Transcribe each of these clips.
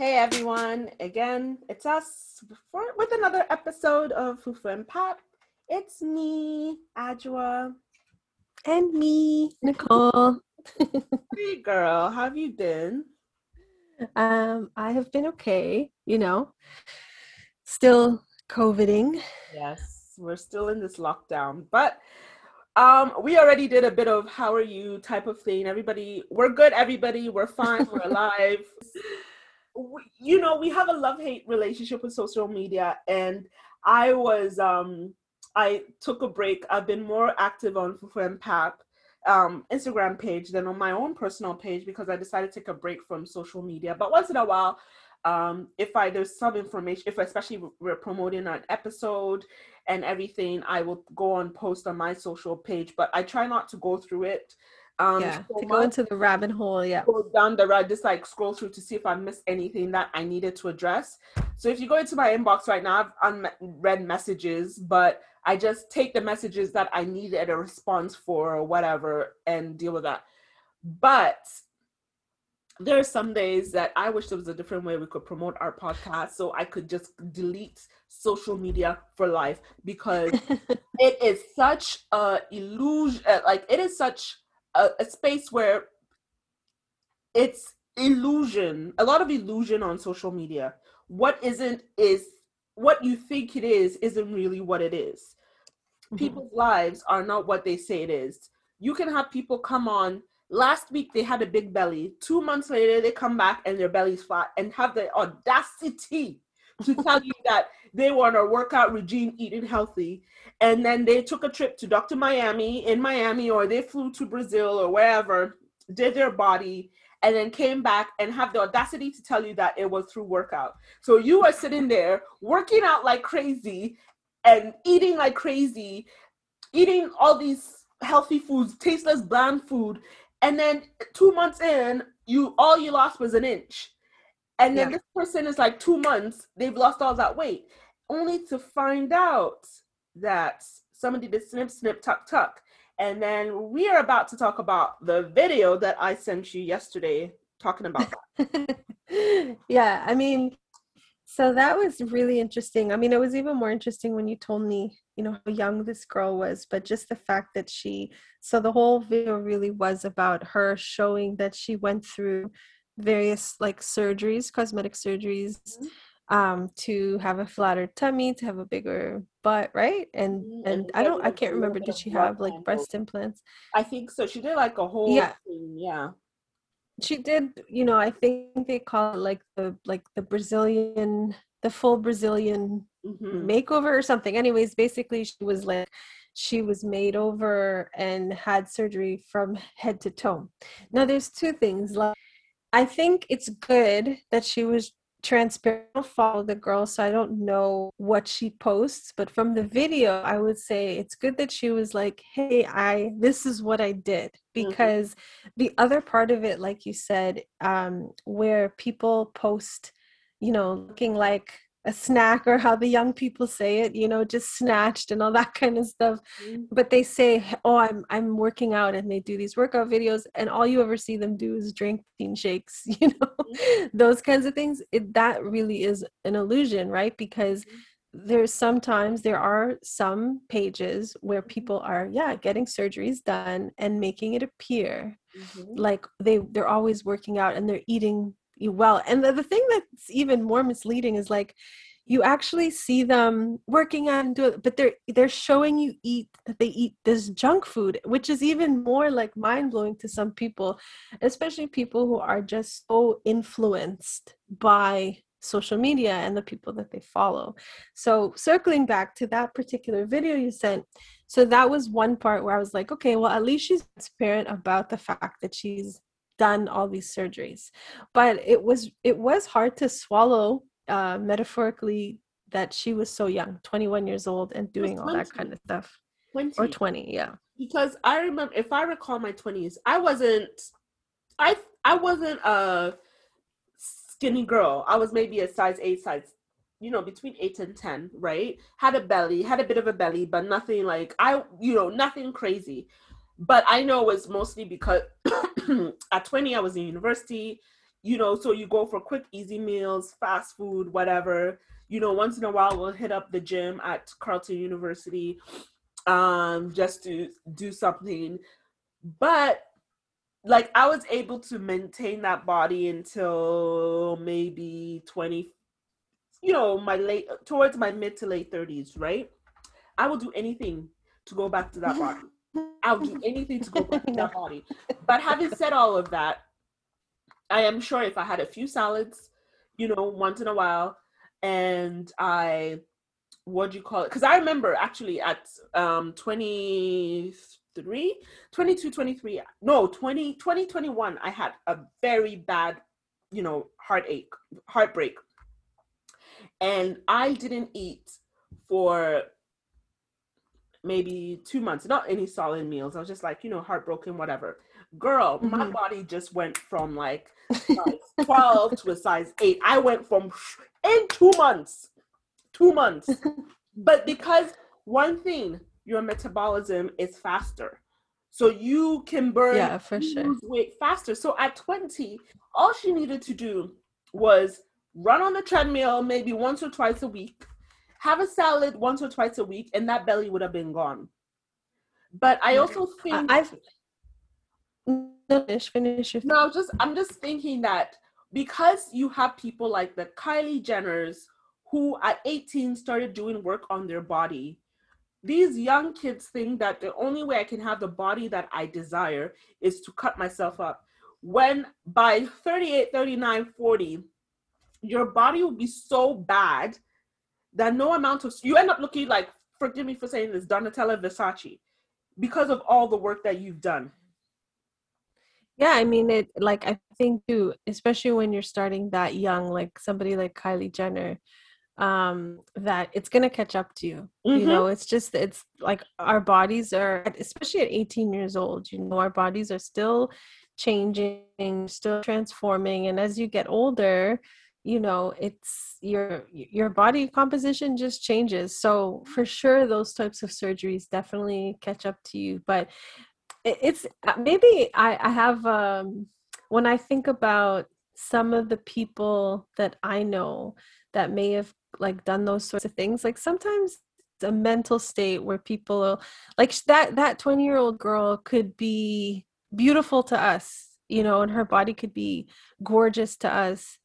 Hey everyone, again, it's us for, with another episode of Fufu and Pap. It's me, Adjoa. And me, Nicole. hey girl, how have you been? Um, I have been okay, you know. Still COVIDing. Yes, we're still in this lockdown, but um, we already did a bit of how are you type of thing. Everybody, we're good, everybody, we're fine, we're alive. You know, we have a love-hate relationship with social media, and I was um I took a break. I've been more active on Fufu and Pap um, Instagram page than on my own personal page because I decided to take a break from social media. But once in a while, um, if I there's some information, if especially we're promoting an episode and everything, I will go on post on my social page. But I try not to go through it. Um, yeah, so to go into the rabbit hole. Yeah, go down the road, just like scroll through to see if I missed anything that I needed to address. So if you go into my inbox right now, I've unread messages, but I just take the messages that I needed a response for or whatever and deal with that. But there are some days that I wish there was a different way we could promote our podcast so I could just delete social media for life because it is such a illusion like it is such a, a space where it's illusion a lot of illusion on social media what isn't is what you think it is isn't really what it is. Mm-hmm. People's lives are not what they say it is. You can have people come on. Last week they had a big belly. Two months later they come back and their belly's flat and have the audacity to tell you that they were on a workout regime eating healthy and then they took a trip to Dr. Miami in Miami or they flew to Brazil or wherever, did their body and then came back and have the audacity to tell you that it was through workout. So you are sitting there working out like crazy and eating like crazy, eating all these healthy foods, tasteless bland food, and then two months in, you all you lost was an inch. And then yeah. this person is like two months, they've lost all that weight, only to find out that somebody did snip, snip, tuck, tuck and then we are about to talk about the video that I sent you yesterday talking about that. yeah, I mean, so that was really interesting. I mean, it was even more interesting when you told me, you know, how young this girl was, but just the fact that she, so the whole video really was about her showing that she went through various like surgeries, cosmetic surgeries. Mm-hmm um to have a flatter tummy to have a bigger butt right and mm-hmm. and, i don't i can't remember did she have like breast implants i think so she did like a whole yeah thing, yeah she did you know i think they call it like the like the brazilian the full brazilian mm-hmm. makeover or something anyways basically she was like she was made over and had surgery from head to toe now there's two things like i think it's good that she was transparent follow the girl so i don't know what she posts but from the video i would say it's good that she was like hey i this is what i did mm-hmm. because mm-hmm. the other part of it like you said um where people post you know looking like a snack or how the young people say it you know just snatched and all that kind of stuff mm-hmm. but they say oh i'm i'm working out and they do these workout videos and all you ever see them do is drink protein shakes you know mm-hmm. those kinds of things it, that really is an illusion right because mm-hmm. there's sometimes there are some pages where mm-hmm. people are yeah getting surgeries done and making it appear mm-hmm. like they they're always working out and they're eating well. And the, the thing that's even more misleading is like you actually see them working and do it, but they're they're showing you eat that they eat this junk food, which is even more like mind blowing to some people, especially people who are just so influenced by social media and the people that they follow. So circling back to that particular video you sent, so that was one part where I was like, okay, well at least she's transparent about the fact that she's done all these surgeries but it was it was hard to swallow uh metaphorically that she was so young 21 years old and doing all that kind of stuff. 20. or 20 yeah. Because i remember if i recall my 20s i wasn't i i wasn't a skinny girl. I was maybe a size 8 size you know between 8 and 10 right? Had a belly had a bit of a belly but nothing like i you know nothing crazy. But I know it was mostly because at 20 I was in university. you know, so you go for quick, easy meals, fast food, whatever. You know, once in a while we'll hit up the gym at Carleton University um just to do something. But like I was able to maintain that body until maybe 20 you know, my late towards my mid to late 30s, right? I will do anything to go back to that body. I'll do anything to go back to that body. But having said all of that, I am sure if I had a few salads, you know, once in a while, and I, what do you call it? Because I remember actually at um 23, 22, 23, no, 20, 2021, I had a very bad, you know, heartache, heartbreak. And I didn't eat for maybe two months, not any solid meals. I was just like, you know, heartbroken, whatever. Girl, mm-hmm. my body just went from like size 12 to a size 8. I went from in two months, two months. but because one thing, your metabolism is faster. So you can burn yeah, for sure. weight faster. So at 20, all she needed to do was run on the treadmill maybe once or twice a week, have a salad once or twice a week, and that belly would have been gone. But I also think I've finish finish no just i'm just thinking that because you have people like the kylie jenners who at 18 started doing work on their body these young kids think that the only way i can have the body that i desire is to cut myself up when by 38 39 40 your body will be so bad that no amount of you end up looking like forgive me for saying this donatella versace because of all the work that you've done yeah i mean it like i think too especially when you're starting that young like somebody like kylie jenner um that it's going to catch up to you mm-hmm. you know it's just it's like our bodies are especially at 18 years old you know our bodies are still changing still transforming and as you get older you know it's your your body composition just changes. So for sure those types of surgeries definitely catch up to you but it's uh, maybe I, I have um when I think about some of the people that I know that may have like done those sorts of things, like sometimes a mental state where people like that that 20 year old girl could be beautiful to us you know and her body could be gorgeous to us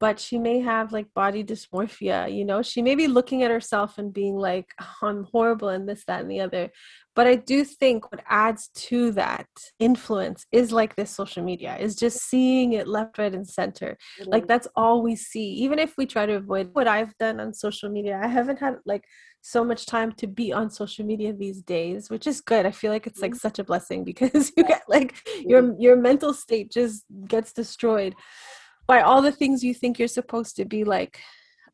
but she may have like body dysmorphia you know she may be looking at herself and being like oh, i'm horrible and this that and the other but i do think what adds to that influence is like this social media is just seeing it left right and center mm-hmm. like that's all we see even if we try to avoid what i've done on social media i haven't had like so much time to be on social media these days which is good i feel like it's like mm-hmm. such a blessing because you get like your mm-hmm. your mental state just gets destroyed by all the things you think you're supposed to be like.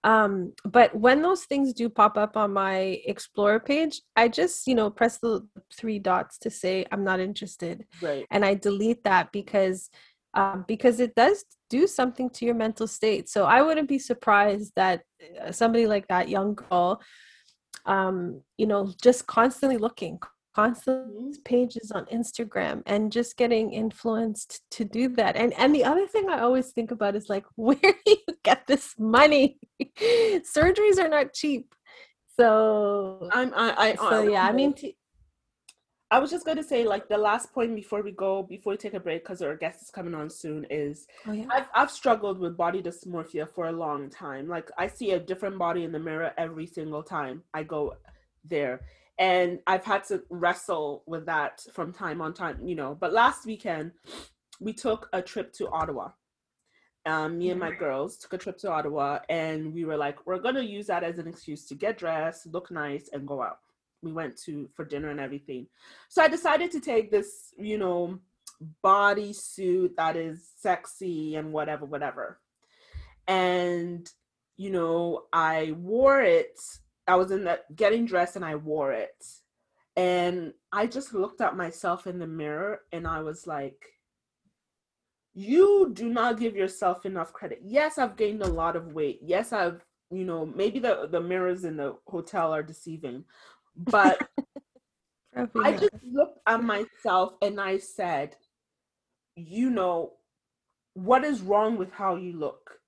Um but when those things do pop up on my explore page i just you know press the three dots to say i'm not interested. Right. And i delete that because um, because it does do something to your mental state. So i wouldn't be surprised that uh, somebody like that young girl um you know just constantly looking constant mm-hmm. pages on Instagram and just getting influenced to do that. And and the other thing I always think about is like, where do you get this money? Surgeries are not cheap. So I'm I, I so yeah, I mean t- I was just going to say, like, the last point before we go, before we take a break, because our guest is coming on soon, is oh, yeah? I've, I've struggled with body dysmorphia for a long time. Like, I see a different body in the mirror every single time I go there and I've had to wrestle with that from time on time, you know. But last weekend, we took a trip to Ottawa. Um, me and my girls took a trip to Ottawa, and we were like, we're gonna use that as an excuse to get dressed, look nice, and go out. We went to for dinner and everything. So I decided to take this, you know, bodysuit that is sexy and whatever, whatever. And you know, I wore it I was in that getting dressed and I wore it. And I just looked at myself in the mirror and I was like, you do not give yourself enough credit. Yes, I've gained a lot of weight. Yes, I've, you know, maybe the, the mirrors in the hotel are deceiving, but I just looked at myself and I said, you know, what is wrong with how you look.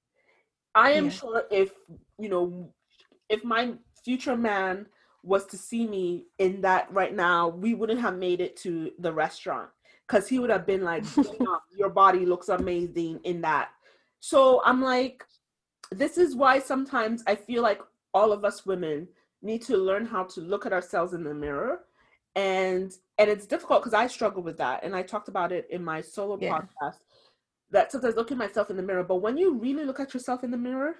I am yeah. sure if, you know, if my future man was to see me in that right now, we wouldn't have made it to the restaurant because he would have been like, Your body looks amazing in that. So I'm like, this is why sometimes I feel like all of us women need to learn how to look at ourselves in the mirror and and it's difficult because i struggle with that and i talked about it in my solo yeah. podcast that sometimes looking myself in the mirror but when you really look at yourself in the mirror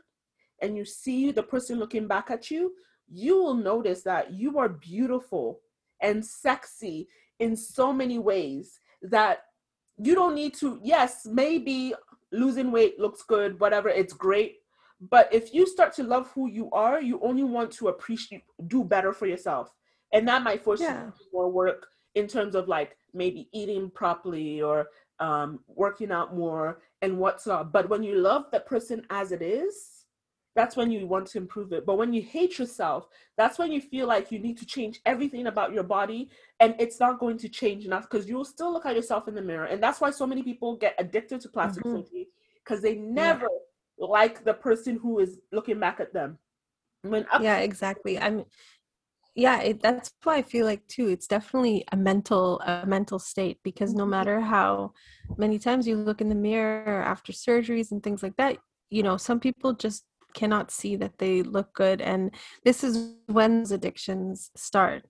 and you see the person looking back at you you will notice that you are beautiful and sexy in so many ways that you don't need to yes maybe losing weight looks good whatever it's great but if you start to love who you are you only want to appreciate do better for yourself and that might force yeah. you to do more work in terms of like maybe eating properly or um, working out more and what's up but when you love that person as it is that's when you want to improve it. But when you hate yourself, that's when you feel like you need to change everything about your body and it's not going to change enough because you'll still look at yourself in the mirror. And that's why so many people get addicted to plastic mm-hmm. surgery because they never yeah. like the person who is looking back at them. When yeah, exactly. I'm yeah it, that's why i feel like too it's definitely a mental a mental state because no mm-hmm. matter how many times you look in the mirror after surgeries and things like that you know some people just cannot see that they look good and this is when addictions start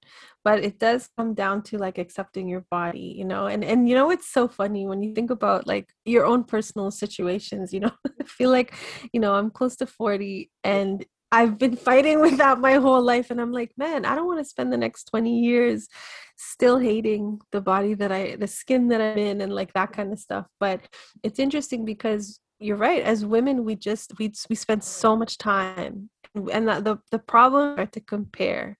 but it does come down to like accepting your body you know and and you know it's so funny when you think about like your own personal situations you know i feel like you know i'm close to 40 and I've been fighting with that my whole life. And I'm like, man, I don't want to spend the next 20 years still hating the body that I, the skin that I'm in, and like that kind of stuff. But it's interesting because you're right as women we just we we spend so much time and the the, the problem are to compare.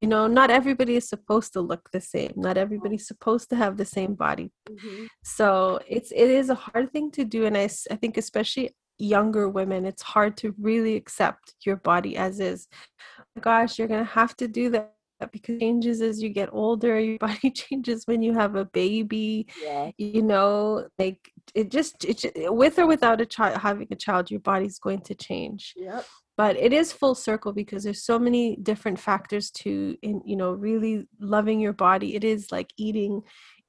You know not everybody is supposed to look the same not everybody's supposed to have the same body. Mm-hmm. so it's it is a hard thing to do and I, I think especially younger women it's hard to really accept your body as is. Gosh you're gonna have to do that because changes as you get older your body changes when you have a baby yeah. you know like it just it with or without a child having a child your body's going to change yep. but it is full circle because there's so many different factors to in you know really loving your body it is like eating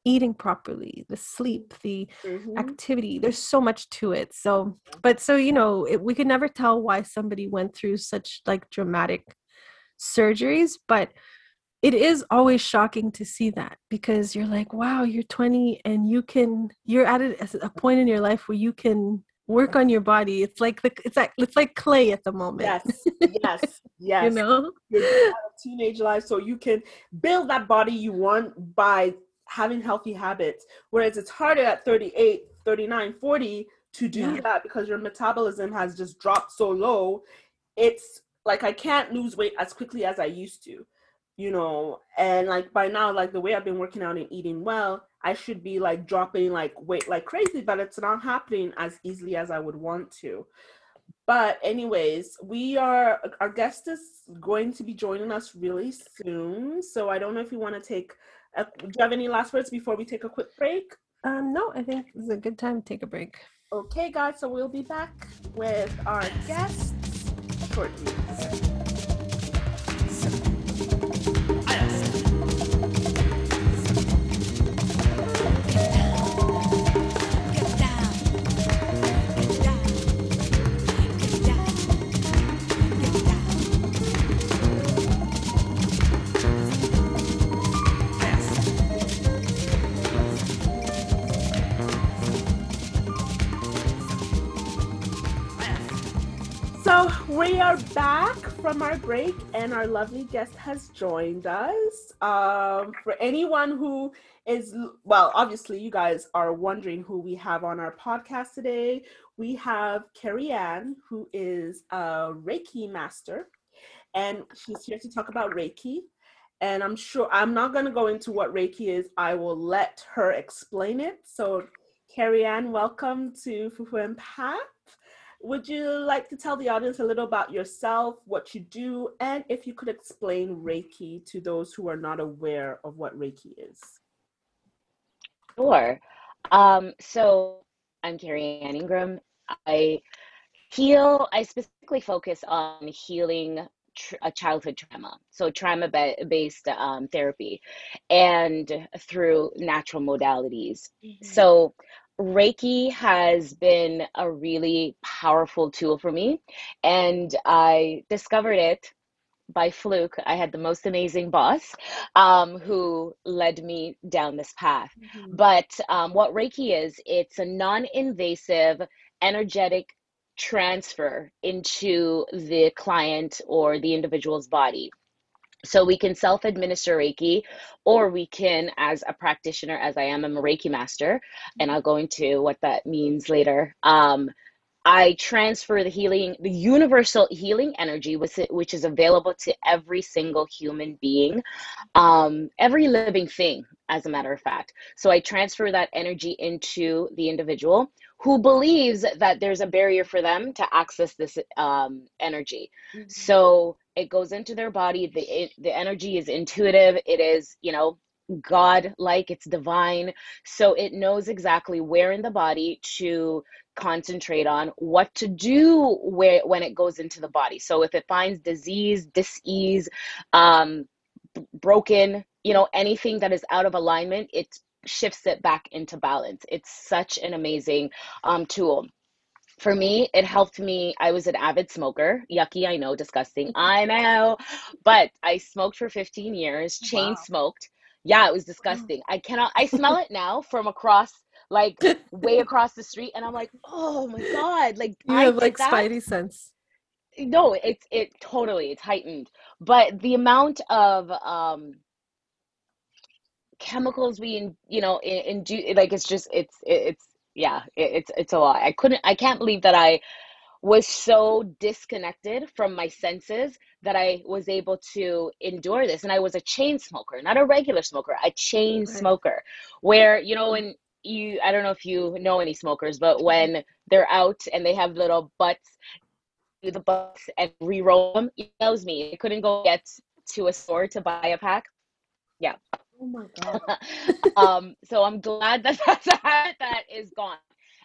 eating properly the sleep the mm-hmm. activity there's so much to it so but so you know it, we could never tell why somebody went through such like dramatic surgeries but it is always shocking to see that because you're like wow you're 20 and you can you're at a, a point in your life where you can work on your body. It's like the, it's like it's like clay at the moment yes yes yes. you know? You're teenage life so you can build that body you want by having healthy habits whereas it's harder at 38 39 40 to do yeah. that because your metabolism has just dropped so low. It's like i can't lose weight as quickly as i used to you know and like by now like the way i've been working out and eating well i should be like dropping like weight like crazy but it's not happening as easily as i would want to. But anyways we are our guest is going to be joining us really soon so i don't know if you want to take a, do you have any last words before we take a quick break? Um no i think it's a good time to take a break. Okay guys so we'll be back with our guests shortly are back from our break, and our lovely guest has joined us. Um, for anyone who is, well, obviously, you guys are wondering who we have on our podcast today. We have Carrie Ann, who is a Reiki master, and she's here to talk about Reiki. And I'm sure I'm not going to go into what Reiki is, I will let her explain it. So, Carrie Ann, welcome to Fufu Pap. Would you like to tell the audience a little about yourself, what you do, and if you could explain Reiki to those who are not aware of what Reiki is? Sure. Um, so I'm Carrie Ann Ingram. I heal, I specifically focus on healing a childhood trauma, so trauma based um, therapy, and through natural modalities. Mm-hmm. So, Reiki has been a really powerful tool for me, and I discovered it by fluke. I had the most amazing boss um, who led me down this path. Mm-hmm. But um, what Reiki is, it's a non invasive, energetic transfer into the client or the individual's body. So we can self administer Reiki, or we can, as a practitioner, as I am, I'm a Reiki master, and I'll go into what that means later. Um, I transfer the healing, the universal healing energy, which is available to every single human being, um, every living thing, as a matter of fact. So I transfer that energy into the individual who believes that there's a barrier for them to access this um, energy. Mm-hmm. So it goes into their body. The it, the energy is intuitive. It is you know God like, it's divine. So it knows exactly where in the body to concentrate on, what to do where when it goes into the body. So if it finds disease, disease, um, broken, you know, anything that is out of alignment, it shifts it back into balance. It's such an amazing um, tool for me, it helped me. I was an avid smoker. Yucky, I know, disgusting. I know. But I smoked for 15 years, chain wow. smoked. Yeah, it was disgusting. I cannot, I smell it now from across, like way across the street. And I'm like, oh my God. Like, you I have like that. spidey sense. No, it's, it totally, it's heightened. But the amount of, um, chemicals we in, you know in, in like it's just it's it's yeah it, it's it's a lot i couldn't i can't believe that i was so disconnected from my senses that I was able to endure this. And I was a chain smoker, not a regular smoker, a chain right. smoker, where, you know, when you, I don't know if you know any smokers, but when they're out and they have little butts, do the butts and re roll them, it knows me. I couldn't go get to a store to buy a pack. Yeah. Oh my God. um, so I'm glad that habit that is gone.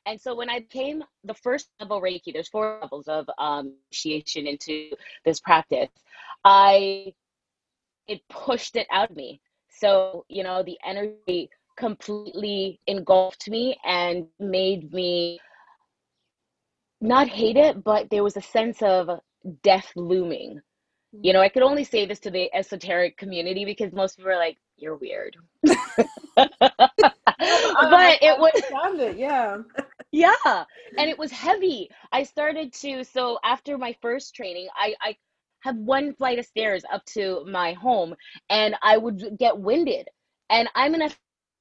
And so when I came the first level Reiki, there's four levels of um, initiation into this practice. I it pushed it out of me. So you know the energy completely engulfed me and made me not hate it, but there was a sense of death looming. You know, I could only say this to the esoteric community because most people are like, "You're weird," oh, but it was it, yeah. Yeah and it was heavy. I started to so after my first training i i have one flight of stairs up to my home and i would get winded and i'm in a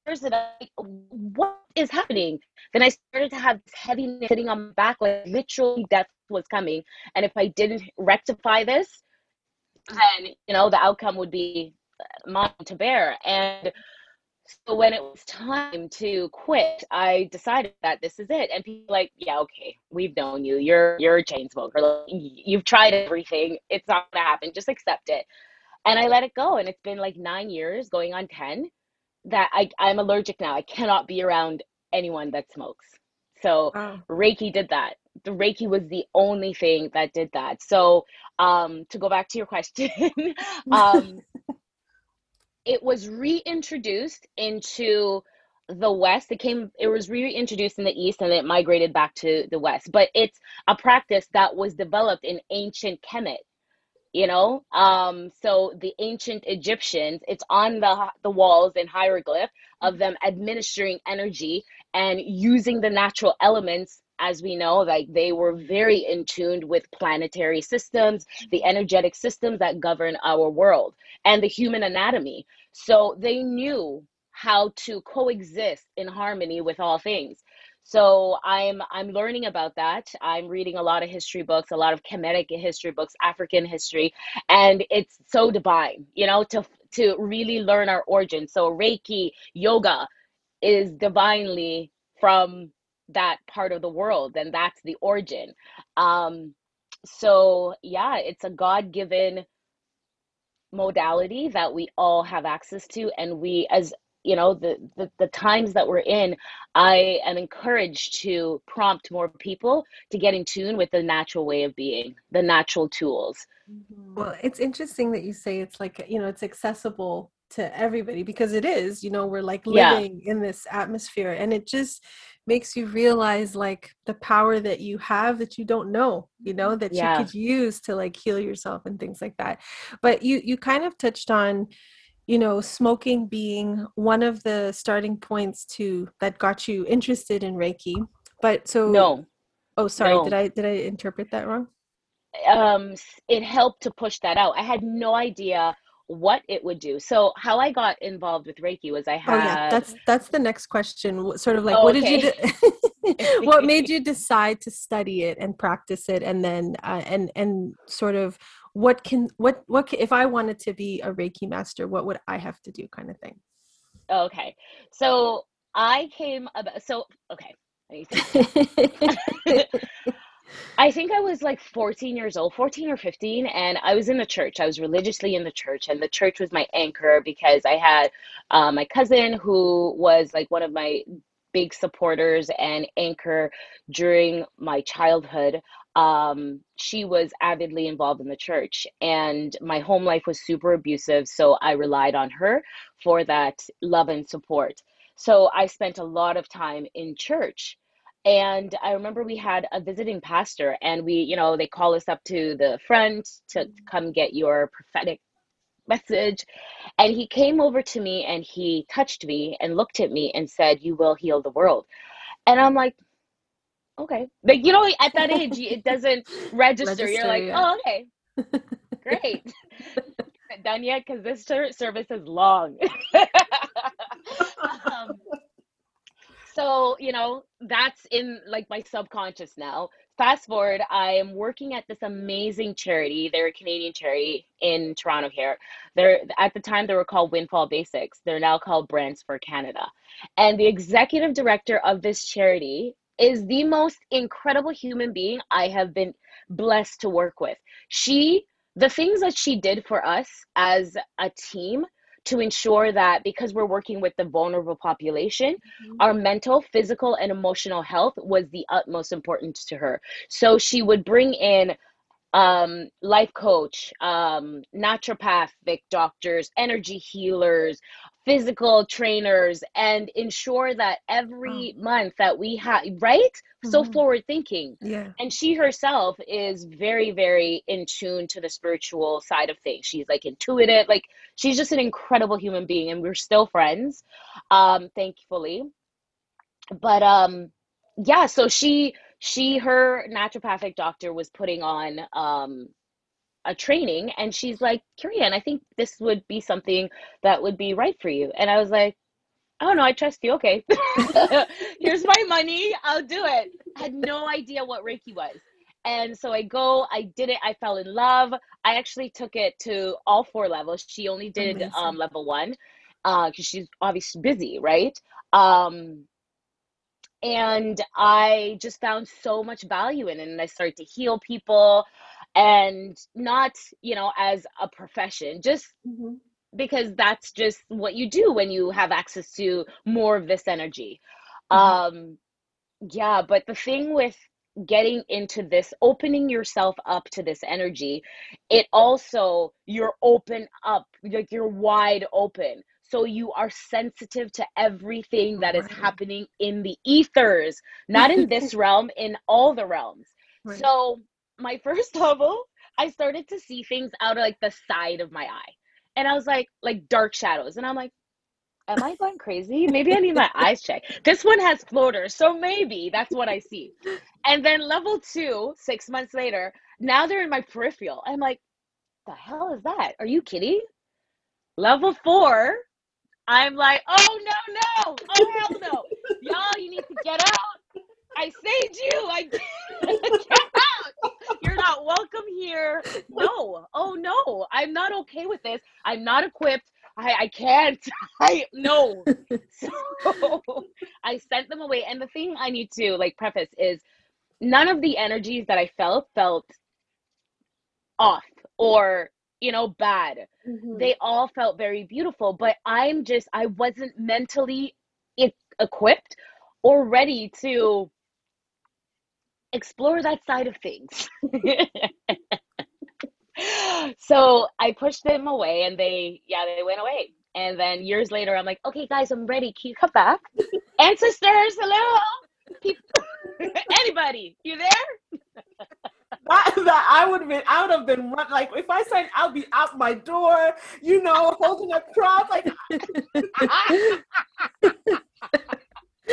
that like what is happening? Then i started to have this heaviness sitting on my back like literally death was coming and if i didn't rectify this then you know the outcome would be uh, mine to bear and so when it was time to quit, I decided that this is it. And people like, yeah, okay, we've known you. You're you're a chain smoker. You've tried everything. It's not gonna happen. Just accept it. And I let it go. And it's been like nine years, going on ten, that I I'm allergic now. I cannot be around anyone that smokes. So oh. Reiki did that. The Reiki was the only thing that did that. So um, to go back to your question, um, it was reintroduced into the west. It came it was reintroduced in the east and it migrated back to the west. But it's a practice that was developed in ancient kemet you know? Um so the ancient egyptians it's on the the walls in hieroglyph of them administering energy and using the natural elements as we know like they were very in tuned with planetary systems the energetic systems that govern our world and the human anatomy. So they knew how to coexist in harmony with all things. So i'm i'm learning about that. I'm reading a lot of history books a lot of kemetic history books african history and it's so divine you know to to really learn our origin so reiki yoga is divinely from that part of the world and that's the origin um so yeah it's a god-given modality that we all have access to and we as you know the, the the times that we're in i am encouraged to prompt more people to get in tune with the natural way of being the natural tools mm-hmm. well it's interesting that you say it's like you know it's accessible to everybody because it is you know we're like living yeah. in this atmosphere and it just makes you realize like the power that you have that you don't know you know that yeah. you could use to like heal yourself and things like that. But you you kind of touched on you know smoking being one of the starting points to that got you interested in reiki. But so no. Oh sorry no. did i did i interpret that wrong? Um it helped to push that out. I had no idea what it would do. So how I got involved with Reiki was I had. Oh yeah, that's that's the next question. Sort of like, oh, what okay. did you? De- what made you decide to study it and practice it, and then uh, and and sort of what can what what can, if I wanted to be a Reiki master, what would I have to do, kind of thing. Okay, so I came about. So okay. I think I was like 14 years old, 14 or 15, and I was in the church. I was religiously in the church, and the church was my anchor because I had uh, my cousin who was like one of my big supporters and anchor during my childhood. Um, she was avidly involved in the church, and my home life was super abusive, so I relied on her for that love and support. So I spent a lot of time in church and i remember we had a visiting pastor and we you know they call us up to the front to mm-hmm. come get your prophetic message. And he came over to me and he touched me and looked at me and said you will heal the world. And i'm like okay. Like you know at that age it doesn't register, register you're like yeah. oh okay. Great. Done yet because this service is long um, so you know that's in like my subconscious now. Fast forward i am working at this amazing charity they're a canadian charity in toronto here. They're at the time they were called windfall basics. They're now called brands for canada. And the executive director of this charity is the most incredible human being i have been blessed to work with. She the things that she did for us as a team to ensure that because we're working with the vulnerable population, mm-hmm. our mental, physical, and emotional health was the utmost importance to her. So she would bring in um, life coach, um, naturopathic doctors, energy healers, physical trainers, and ensure that every oh. month that we have, right? Mm-hmm. So forward thinking. Yeah. And she herself is very, very in tune to the spiritual side of things. She's like intuitive, like she's just an incredible human being, and we're still friends, um, thankfully. But um, yeah, so she she her naturopathic doctor was putting on um a training and she's like Carrie Ann, I think this would be something that would be right for you. And I was like, oh no, I trust you. Okay. Here's my money. I'll do it. I had no idea what Reiki was. And so I go, I did it, I fell in love. I actually took it to all four levels. She only did um level one uh because she's obviously busy, right? Um and I just found so much value in it. And I started to heal people and not, you know, as a profession, just mm-hmm. because that's just what you do when you have access to more of this energy. Mm-hmm. Um, yeah, but the thing with getting into this opening yourself up to this energy it also you're open up like you're wide open so you are sensitive to everything that is happening in the ethers not in this realm in all the realms right. so my first level i started to see things out of like the side of my eye. And i was like like dark shadows. And i'm like am i going crazy? Maybe i need my eyes checked. This one has floaters so maybe that's what i see. And then level two six months later now they're in my peripheral. I'm like the hell is that? Are you kidding? Level four I'm like, oh no, no, oh hell no, y'all, you need to get out. I saved you. I out. You're not welcome here. No, oh no, I'm not okay with this. I'm not equipped. I, I can't. I no. So I sent them away. And the thing I need to like preface is none of the energies that I felt felt off or you know, bad. Mm-hmm. They all felt very beautiful, but I'm just, I wasn't mentally e- equipped or ready to explore that side of things. so I pushed them away and they, yeah, they went away. And then years later, I'm like, okay, guys, I'm ready. Can you come back? Ancestors, hello. People, anybody, you there? that, that I would have been, I would have been run, like if I said I'll be out my door, you know, holding a cross, like.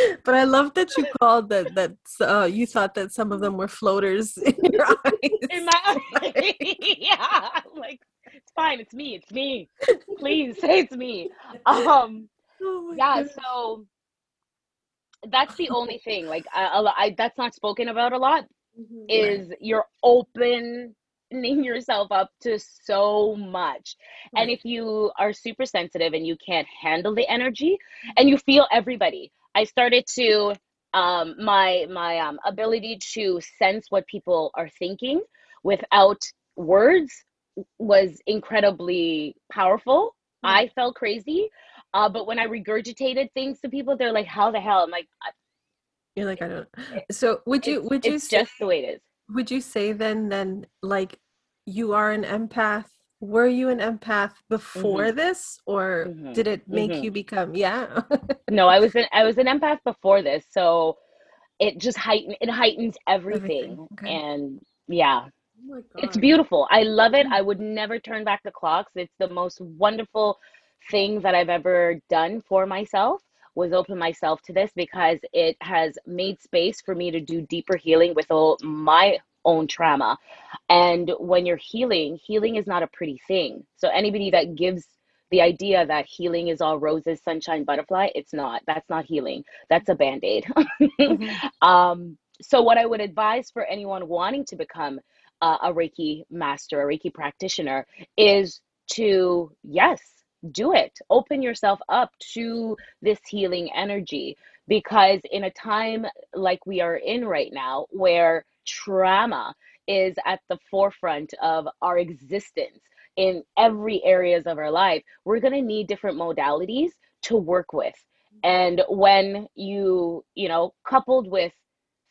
but I love that you called that that uh, you thought that some of them were floaters in your eyes. In my eyes, yeah. like it's fine, it's me, it's me. Please say it's me. Um, oh yeah. So that's the only thing. Like I, I, that's not spoken about a lot. Mm-hmm. Is you're opening yourself up to so much. And if you are super sensitive and you can't handle the energy and you feel everybody, I started to um my my um ability to sense what people are thinking without words was incredibly powerful. Mm-hmm. I felt crazy. Uh, but when I regurgitated things to people, they're like, "How the hell?" I'm like, "You're like, I don't." So would you would you say, just the way it is? Would you say then then like you are an empath were you an empath before mm-hmm. this or mm-hmm. did it make mm-hmm. you become yeah no i was an i was an empath before this so it just heighten it heightens everything, everything. Okay. and yeah oh it's beautiful i love it i would never turn back the clocks it's the most wonderful thing that i've ever done for myself was open myself to this because it has made space for me to do deeper healing with all my own trauma. And when you're healing, healing is not a pretty thing. So anybody that gives the idea that healing is all roses, sunshine, butterfly, it's not. That's not healing. That's a band aid. mm-hmm. um, so, what I would advise for anyone wanting to become uh, a Reiki master, a Reiki practitioner, is to, yes, do it. Open yourself up to this healing energy. Because in a time like we are in right now, where trauma is at the forefront of our existence in every areas of our life we're going to need different modalities to work with and when you you know coupled with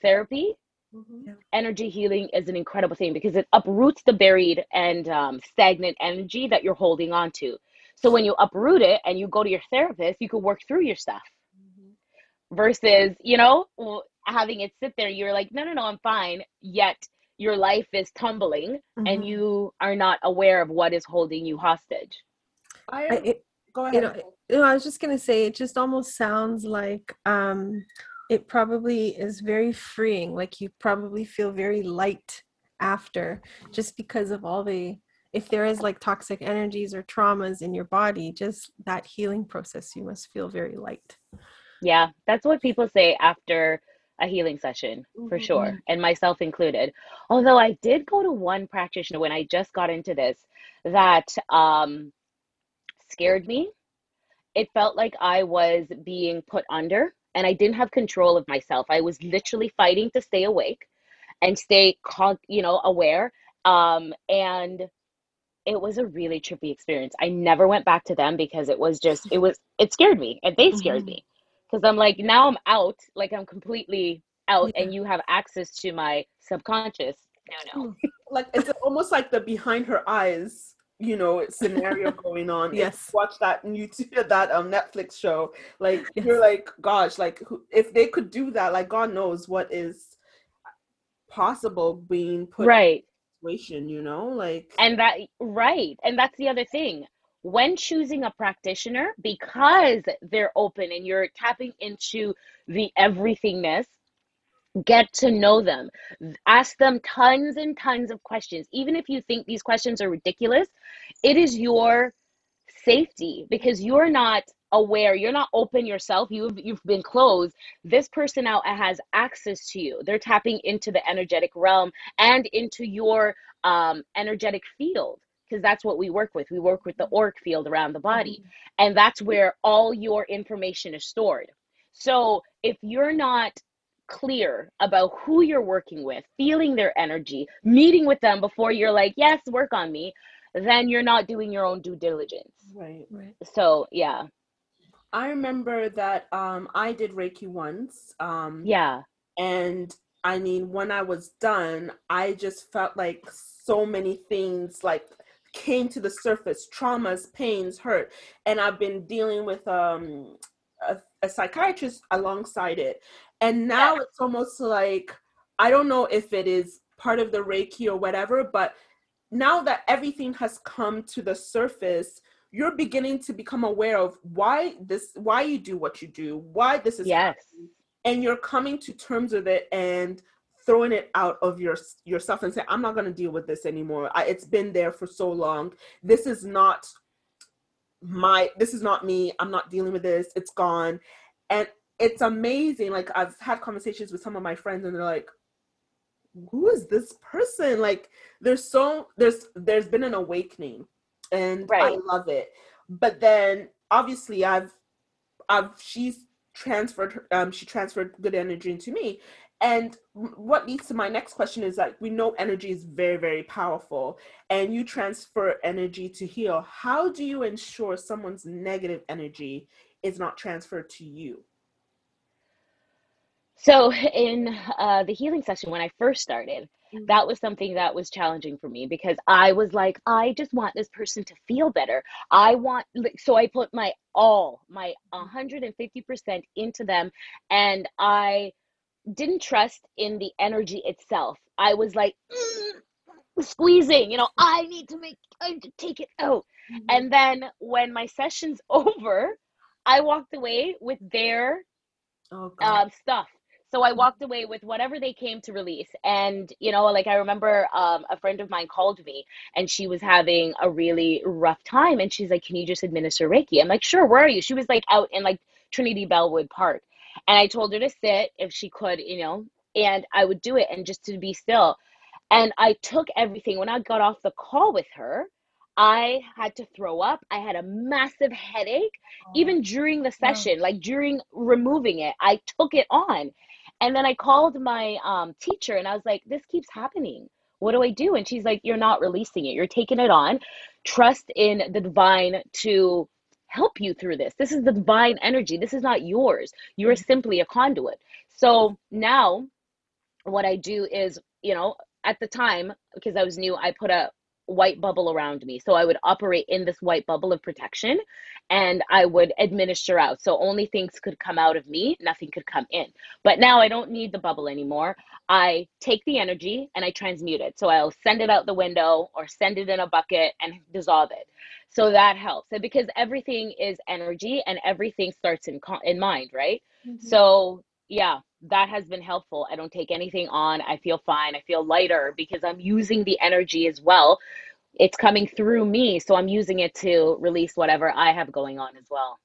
therapy mm-hmm. energy healing is an incredible thing because it uproots the buried and um, stagnant energy that you're holding on to so when you uproot it and you go to your therapist you can work through your stuff mm-hmm. versus you know having it sit there you're like no no no i'm fine. Yet your life is tumbling mm-hmm. and you are not aware of what is holding you hostage. I, it, go ahead. you know, you know i was just going to say it just almost sounds like um it probably is very freeing like you probably feel very light after just because of all the if there is like toxic energies or traumas in your body just that healing process you must feel very light. Yeah that's what people say after a healing session for mm-hmm. sure, and myself included. Although I did go to one practitioner when I just got into this that um, scared me. It felt like I was being put under and I didn't have control of myself. I was literally fighting to stay awake and stay, con, you know, aware. Um, and it was a really trippy experience. I never went back to them because it was just, it was, it scared me and they scared mm-hmm. me because I'm like now I'm out, like I'm completely out, yeah. and you have access to my subconscious. No, no, like it's almost like the behind her eyes, you know, scenario going on. yes, watch that YouTube, that um Netflix show. Like yes. you're like, gosh, like if they could do that, like God knows what is possible being put right situation, you know, like and that right, and that's the other thing when choosing a practitioner because they're open and you're tapping into the everythingness get to know them. Ask them tons and tons of questions. Even if you think these questions are ridiculous it is your safety because you're not aware. You're not open yourself. You've you've been closed. This person now has access to you. They're tapping into the energetic realm and into your um energetic field because that's what we work with. We work with the auric field around the body, mm-hmm. and that's where all your information is stored. So if you're not clear about who you're working with, feeling their energy, meeting with them before you're like, yes, work on me, then you're not doing your own due diligence. Right. Right. So yeah. I remember that um, I did Reiki once. Um, Yeah. and I mean, when I was done, I just felt like so many things like came to the surface traumas pains hurt and i've been dealing with um a, a psychiatrist alongside it and now Yeah. it's almost like i don't know if it is part of the reiki or whatever but now that everything has come to the surface you're beginning to become aware of why this why you do what you do why this is Yes. happening, and you're coming to terms with it and throwing it out of your yourself and say i'm not going to deal with this anymore. I, it's been there for so long. This is not my this is not me. I'm not dealing with this. It's gone. And it's amazing like i've had conversations with some of my friends and they're like who is this person? Like there's so there's there's been an awakening and i love it. But then obviously i've i've she's transferred her- um she transferred good energy into me and what leads to my next question is that we know energy is very very powerful and you transfer energy to heal how do you ensure someone's negative energy is not transferred to you So in uh, the healing session when I first started, Mhm. that was something that was challenging for me because I was like, I just want this person to feel better. I want, so I put my all, my 150% into them, and I didn't trust in the energy itself. I was like, "Mm," squeezing, you know, I need to make, I need to take it out. And then when my session's over, I walked away with their oh um, stuff. So I walked away with whatever they came to release. And, you know, like I remember um, a friend of mine called me and she was having a really rough time. And she's like, Can you just administer Reiki? I'm like, Sure, where are you? She was like out in like Trinity Bellwoods Park. And I told her to sit if she could, you know, and I would do it and just to be still. And I took everything. When I got off the call with her, I had to throw up. I had a massive headache even during the session, like during removing it, I took it on. And then I called my um, teacher and I was like, this keeps happening. What do I do? And she's like, you're not releasing it. You're taking it on. Trust in the divine to help you through this. This is the divine energy. This is not yours. You're mm-hmm. simply a conduit. So now what I do is, you know, at the time, because I was new, I put a white bubble around me. So I would operate in this white bubble of protection and I would administer out. So only things could come out of me, nothing could come in. But now I don't need the bubble anymore. I take the energy and I transmute it. So I'll send it out the window or send it in a bucket and dissolve it. So that helps. And because everything is energy and everything starts in in mind, right? Mhm. So yeah, that has been helpful. I don't take anything on. I feel fine. I feel lighter because I'm using the energy as well. It's coming through me, so I'm using it to release whatever I have going on as well.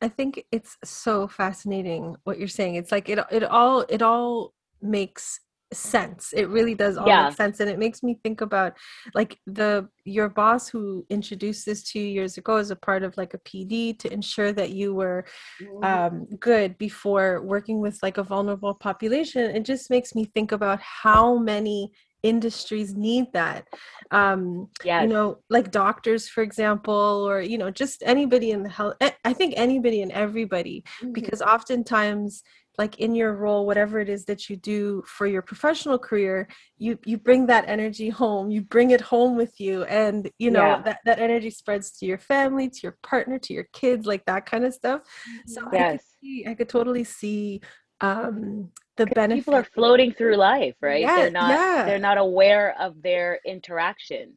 I think it's so fascinating what you're saying. It's like it it all it all makes sense. It really does all Yeah. make sense and it makes me think about like the your boss who introduced this to you years ago as a part of like a PD to ensure that you were Mhm. um, good before working with like a vulnerable population. It just makes me think about how many industries need that. Um, Yes. you know like doctors for example or you know just anybody in the health eh, i think anybody and everybody Mhm. because oftentimes like in your role whatever it is that you do for your professional career you you bring that energy home you bring it home with you and you know Yeah. that that energy spreads to your family to your partner to your kids like that kind of stuff so i could see i could totally see um the benefit people are floating through life, right? Yeah, They're not yeah. they're not aware of their interaction.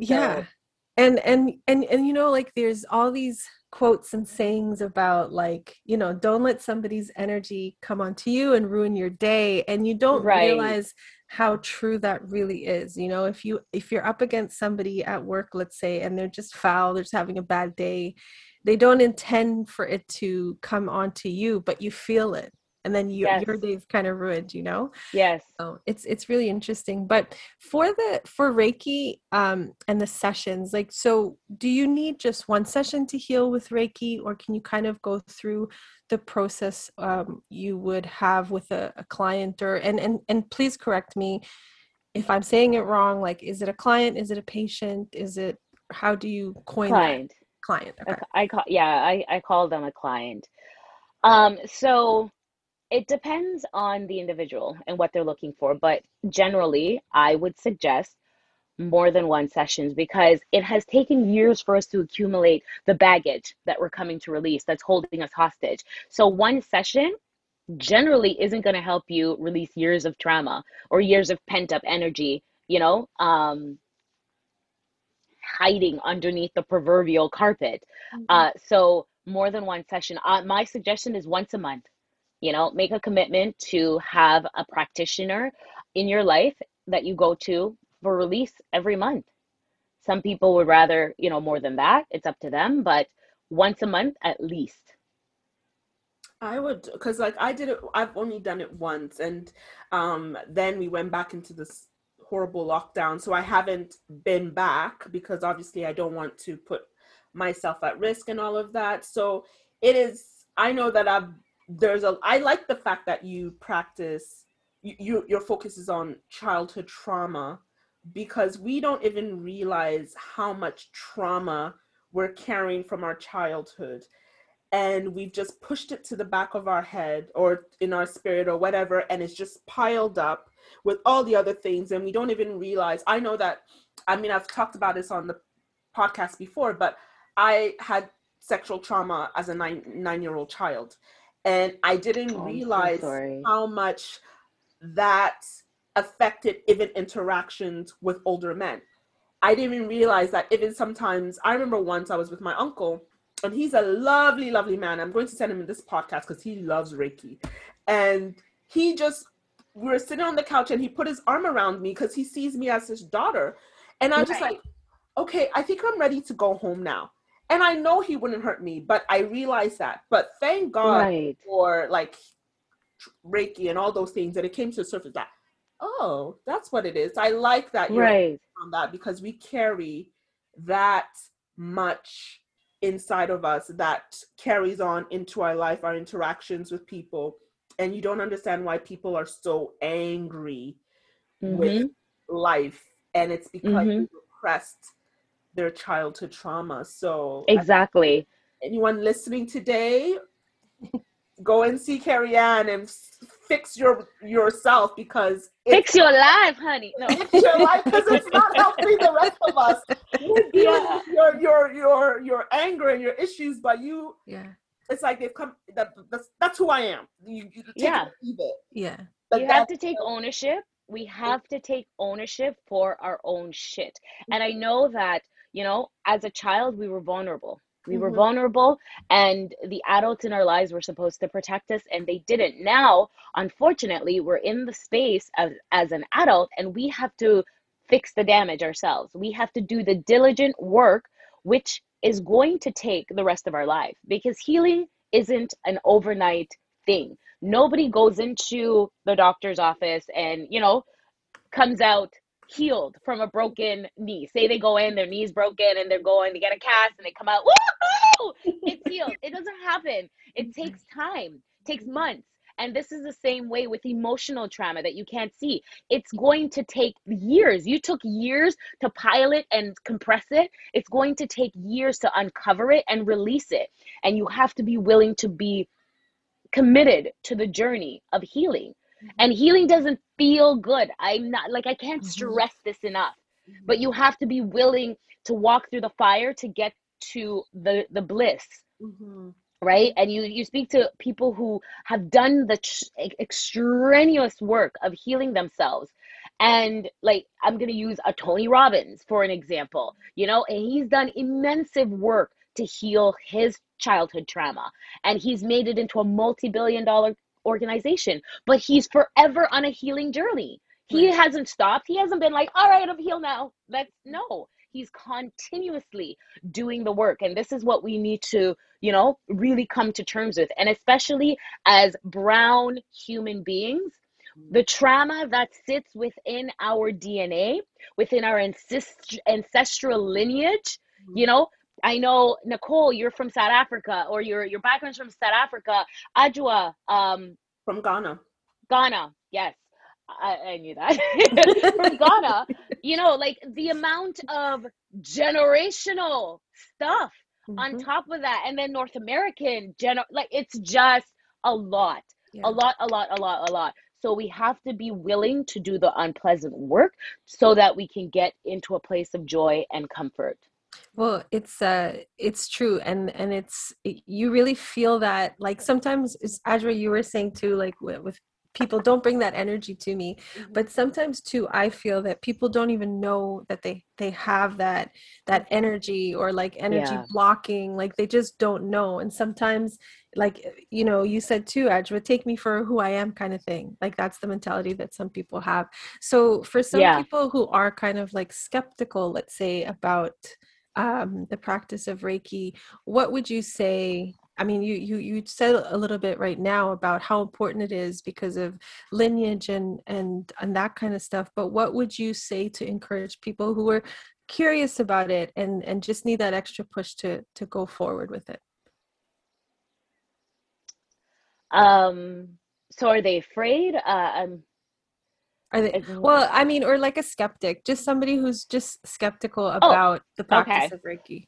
yeah and and and and you know like there's all these quotes and sayings about like you know don't let somebody's energy come onto you and ruin your day and you don't Right. realize how true that really is you know if you if you're up against somebody at work let's say and they're just foul they're just having a bad day they don't intend for it to come onto you but you feel it and then you, your day's kind of ruined you know Yes. so it's it's really interesting. But for the for Reiki um and the sessions, like so do you need just one session to heal with Reiki or can you kind of go through the process um you would have with a, a client or and and and please correct me if I'm saying it wrong, like is it a client? Is it a patient? Is it how do you coin client? That? Client. Okay. I call yeah, I, I call them a client. Um, so it depends on the individual and what they're looking for, but generally I would suggest more than one sessions because it has taken years for us to accumulate the baggage that we're coming to release that's holding us hostage. So one session generally isn't going to help you release years of trauma or years of pent up energy, you know, um, hiding underneath the proverbial carpet. Mm-hmm. Uh, so more than one session. Uh, my suggestion is once a month. You know, make a commitment to have a practitioner in your life that you go to for release every month. Some people would rather, you know, more than that. It's up to them, but once a month at least. I would, because like I did it, I've only done it once, and um, then we went back into this horrible lockdown. So I haven't been back because obviously I don't want to put myself at risk and all of that. So it is. I know that I've there's a. I like the fact that you practice. You, you your focus is on childhood trauma because we don't even realize how much trauma we're carrying from our childhood and we've just pushed it to the back of our head or in our spirit or whatever and it's just piled up with all the other things and we don't even realize i know that i mean i've talked about this on the podcast before but i had sexual trauma as a nine nine year old child and i didn't oh, realize so how much that affected even interactions with older men. I didn't even realize that even sometimes I remember once I was with my uncle and he's a lovely, lovely man. I'm going to send him this podcast because he loves Reiki. And he just we were sitting on the couch and he put his arm around me because he sees me as his daughter. And I'm right. just like, okay, I think I'm ready to go home now. And I know he wouldn't hurt me, but I realized that. But thank God right. for like Reiki and all those things that it came to the surface that oh, that's what it is. I like that you're right. on that because we carry that much inside of us that carries on into our life, our interactions with people. And you don't understand why people are so angry mm-hmm. with life. And it's because mm-hmm. they repressed their childhood trauma. So exactly. Anyone listening today, go and see Carrie Ann and fix your yourself because fix your life, honey. No. Fix your life because it's not helping the rest of us. You're yeah. your your your your anger and your issues, but you yeah. It's like they've come. That, that's that's who I am. You, you yeah. It, yeah. But you have to take ownership. We have to take ownership for our own shit. And I mm-hmm. know that you know, as a child, we were vulnerable we mm-hmm. were vulnerable, and the adults in our lives were supposed to protect us, and they didn't. Now, unfortunately, we're in the space of, as an adult, and we have to fix the damage ourselves. We have to do the diligent work, which is going to take the rest of our life because healing isn't an overnight thing. Nobody goes into the doctor's office and, you know, comes out healed from a broken knee. Say they go in, their knee's broken, and they're going to get a cast, and they come out, woohoo! It's healed. it doesn't happen. It mm-hmm. takes time, it takes months. And this is the same way with emotional trauma that you can't see. It's going to take years. You took years to pile it and compress it. It's going to take years to uncover it and release it. And you have to be willing to be committed to the journey of healing. And healing doesn't feel good. I'm not like I can't mm-hmm. stress this enough. But you have to be willing to walk through the fire to get to the the bliss. Mm-hmm. Right? And you you speak to people who have done the tr- extraneous work of healing themselves. And like I'm going to use a Tony Robbins for an example. You know, and he's done immense work to heal his childhood trauma and he's made it into a multi-billion dollar organization, but he's forever on a healing journey. He right. hasn't stopped. He hasn't been like, all right, I'm healed now. Let's no. He's continuously doing the work. And this is what we need to, you know, really come to terms with. And especially as brown human beings, mm. the trauma that sits within our DNA, within our ancest- ancestral lineage, you mm. know, I know Nicole, you're from South Africa, or your your background's from South Africa. Ajua, um, from Ghana. Ghana, yes. I, I knew that from Ghana. You know, like the amount of generational stuff mm-hmm. on top of that, and then North American gener like it's just a lot, yeah. a lot, a lot, a lot, a lot. So we have to be willing to do the unpleasant work so that we can get into a place of joy and comfort. Well, it's uh it's true and and it's it, you really feel that like sometimes as Adra you were saying too like with, with people don't bring that energy to me mm-hmm. but sometimes too i feel that people don't even know that they they have that that energy or like energy yeah. blocking like they just don't know and sometimes like you know you said too Adra, take me for who i am kind of thing like that's the mentality that some people have so for some yeah. people who are kind of like skeptical let's say about um, the practice of reiki what would you say I mean, you you you said a little bit right now about how important it is because of lineage and and and that kind of stuff. But what would you say to encourage people who are curious about it and and just need that extra push to to go forward with it? Um. So are they afraid? Uh, um. Are they well? I mean, or like a skeptic, just somebody who's just skeptical oh, about oh, the practice okay. of Reiki.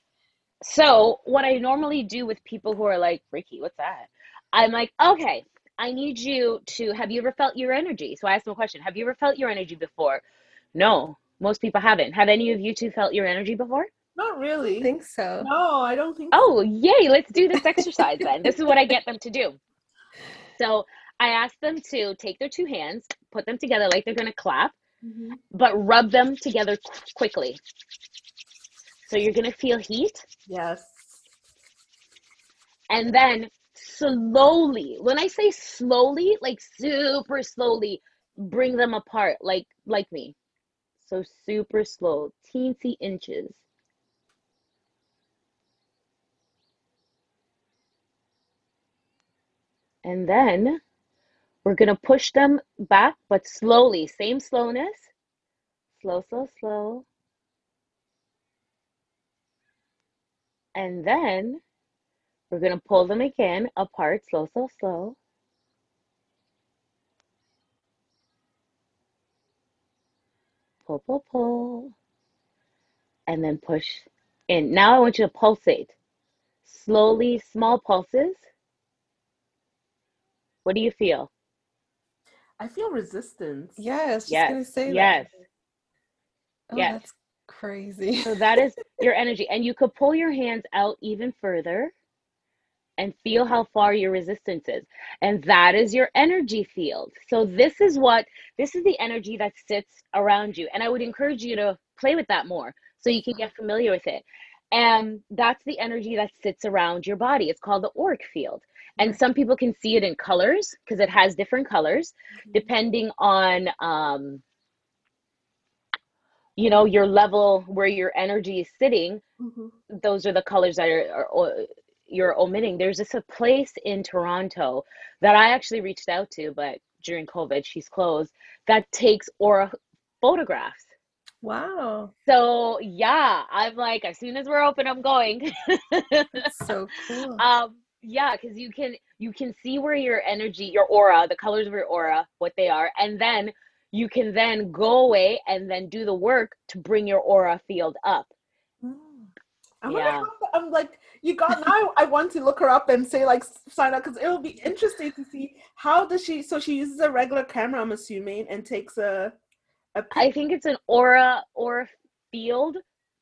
So what I normally do with people who are like, Ricky, what's that? I'm like, okay, I need you to have you ever felt your energy? So I ask them a question. Have you ever felt your energy before? No, most people haven't. Have any of you two felt your energy before? Not really. I think so. No, I don't think Oh, so. yay, let's do this exercise then. This is what I get them to do. So I ask them to take their two hands, put them together like they're going to clap, mm-hmm. but rub them together quickly. So you're going to feel heat. Yes. And then slowly, when I say slowly, like super slowly, bring them apart like like me. So super slow, teensy inches. And then we're going to push them back, but slowly, same slowness. Slow, slow, slow. And then we're going to pull them again apart, slow, slow, slow. Pull, pull, pull. And then push in. Now I want you to pulsate. Slowly, small pulses. What do you feel? I feel resistance. Yes. Yes. yes. Oh, yes. That's crazy. So that is your energy. And you could pull your hands out even further and feel how far your resistance is. And that is your energy field. So this is what this is the energy that sits around you. And I would encourage you to play with that more so you can get familiar with it. And that's the energy that sits around your body. It's called the auric field. And some people can see it in colors because it has different colors mm-hmm. depending on um, you know your level where your energy is sitting mm-hmm. those are the colors that are, are, you're omitting. There's just a place in toronto that i actually reached out to but during covid she's closed that takes aura photographs. Wow. So yeah i'm like as soon as we're open i'm going. So cool. Um yeah because you can you can see where your energy your aura the colors of your aura what they are and then you can then go away and then do the work to bring your aura field up. Mm. I yeah. I'm like, you got now. I want to look her up and say like sign up because it will be interesting to see how does she. So she uses a regular camera, I'm assuming, and takes a. a I think it's an aura aura field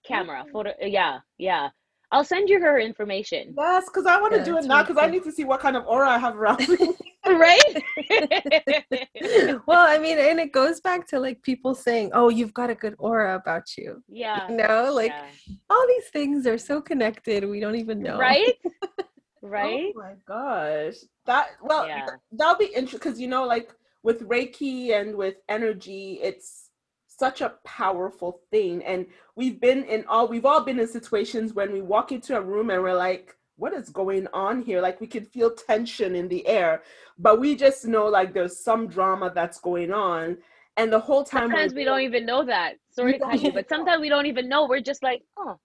camera mm-hmm. photo. Yeah, yeah. I'll send you her information. Yes, because I want to yeah, do it now because I need to see what kind of aura I have around me. right? well, I mean, and it goes back to like people saying, "Oh, you've got a good aura about you." Yeah. You know, like yeah. all these things are so connected, we don't even know. Right? right? Oh my gosh. That well, yeah. that'll be interesting because you know, like with Reiki and with energy, it's such a powerful thing. And we've been in all we've all been in situations when we walk into a room and we're like, what is going on here? Like we can feel tension in the air, but we just know like there's some drama that's going on. And the whole time sometimes we don't even know that. Sorry but sometimes we don't even know. We're just like, oh,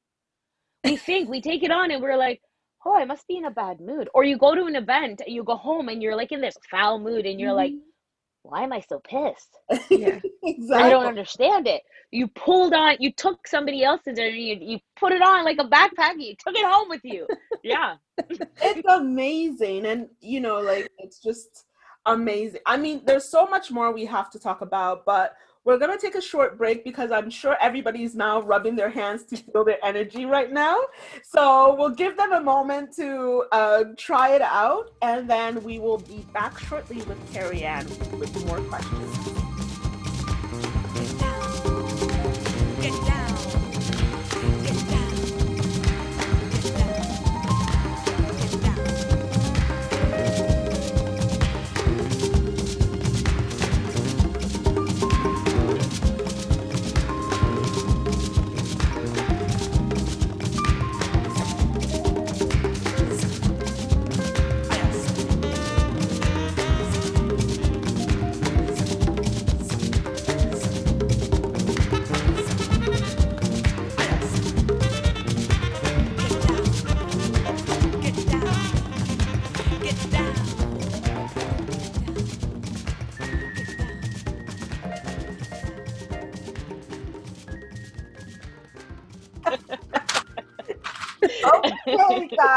we think we take it on and we're like, oh, I must be in a bad mood. Or you go to an event and you go home and you're like in this foul mood and you're mm-hmm. like, why am I so pissed? Yeah, exactly. I don't understand it. You pulled on, you took somebody else's and you, you put it on like a backpack. You took it home with you. Yeah. it's amazing. And, you know, like, it's just amazing. I mean, there's so much more we have to talk about, but we're going to take a short break because I'm sure everybody's now rubbing their hands to feel their energy right now. So we'll give them a moment to uh, try it out, and then we will be back shortly with Carrie Ann with more questions.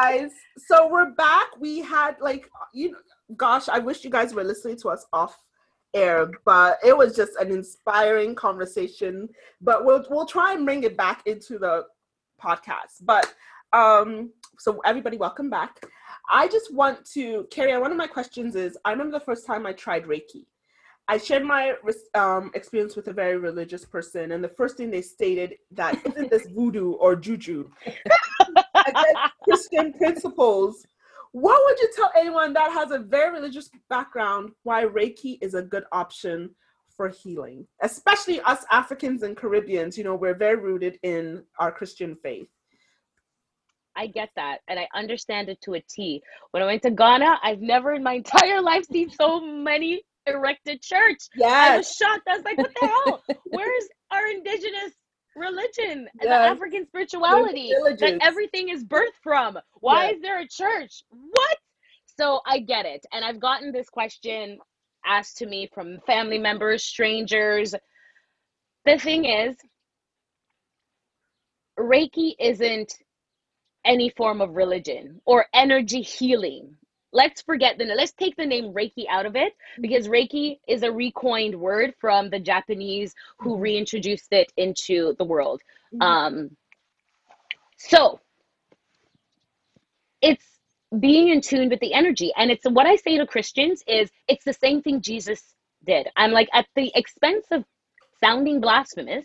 Guys. So we're back. We had like you gosh, I wish you guys were listening to us off air, but it was just an inspiring conversation. But we'll we'll try and bring it back into the podcast. But um so everybody welcome back. I just want to carry on one of my questions is I remember the first time I tried Reiki. I shared my um, experience with a very religious person, and the first thing they stated that isn't this voodoo or juju Christian principles. What would you tell anyone that has a very religious background why Reiki is a good option for healing, especially us Africans and Caribbeans? You know, we're very rooted in our Christian faith. I get that and I understand it to a T. When I went to Ghana, I've never in my entire life seen so many erected church. Yeah. I was shocked. I was like, what the hell? Where's our indigenous religion yes. the African spirituality that everything is birthed from? Why yes. is there a church? What? So I get it. And I've gotten this question asked to me from family members, strangers. The thing is, Reiki isn't any form of religion or energy healing let's forget the let's take the name reiki out of it mm-hmm. because reiki is a recoined word from the japanese who mm-hmm. reintroduced it into the world mm-hmm. um so it's being in tune with the energy and it's what i say to christians is it's the same thing jesus did i'm like at the expense of sounding blasphemous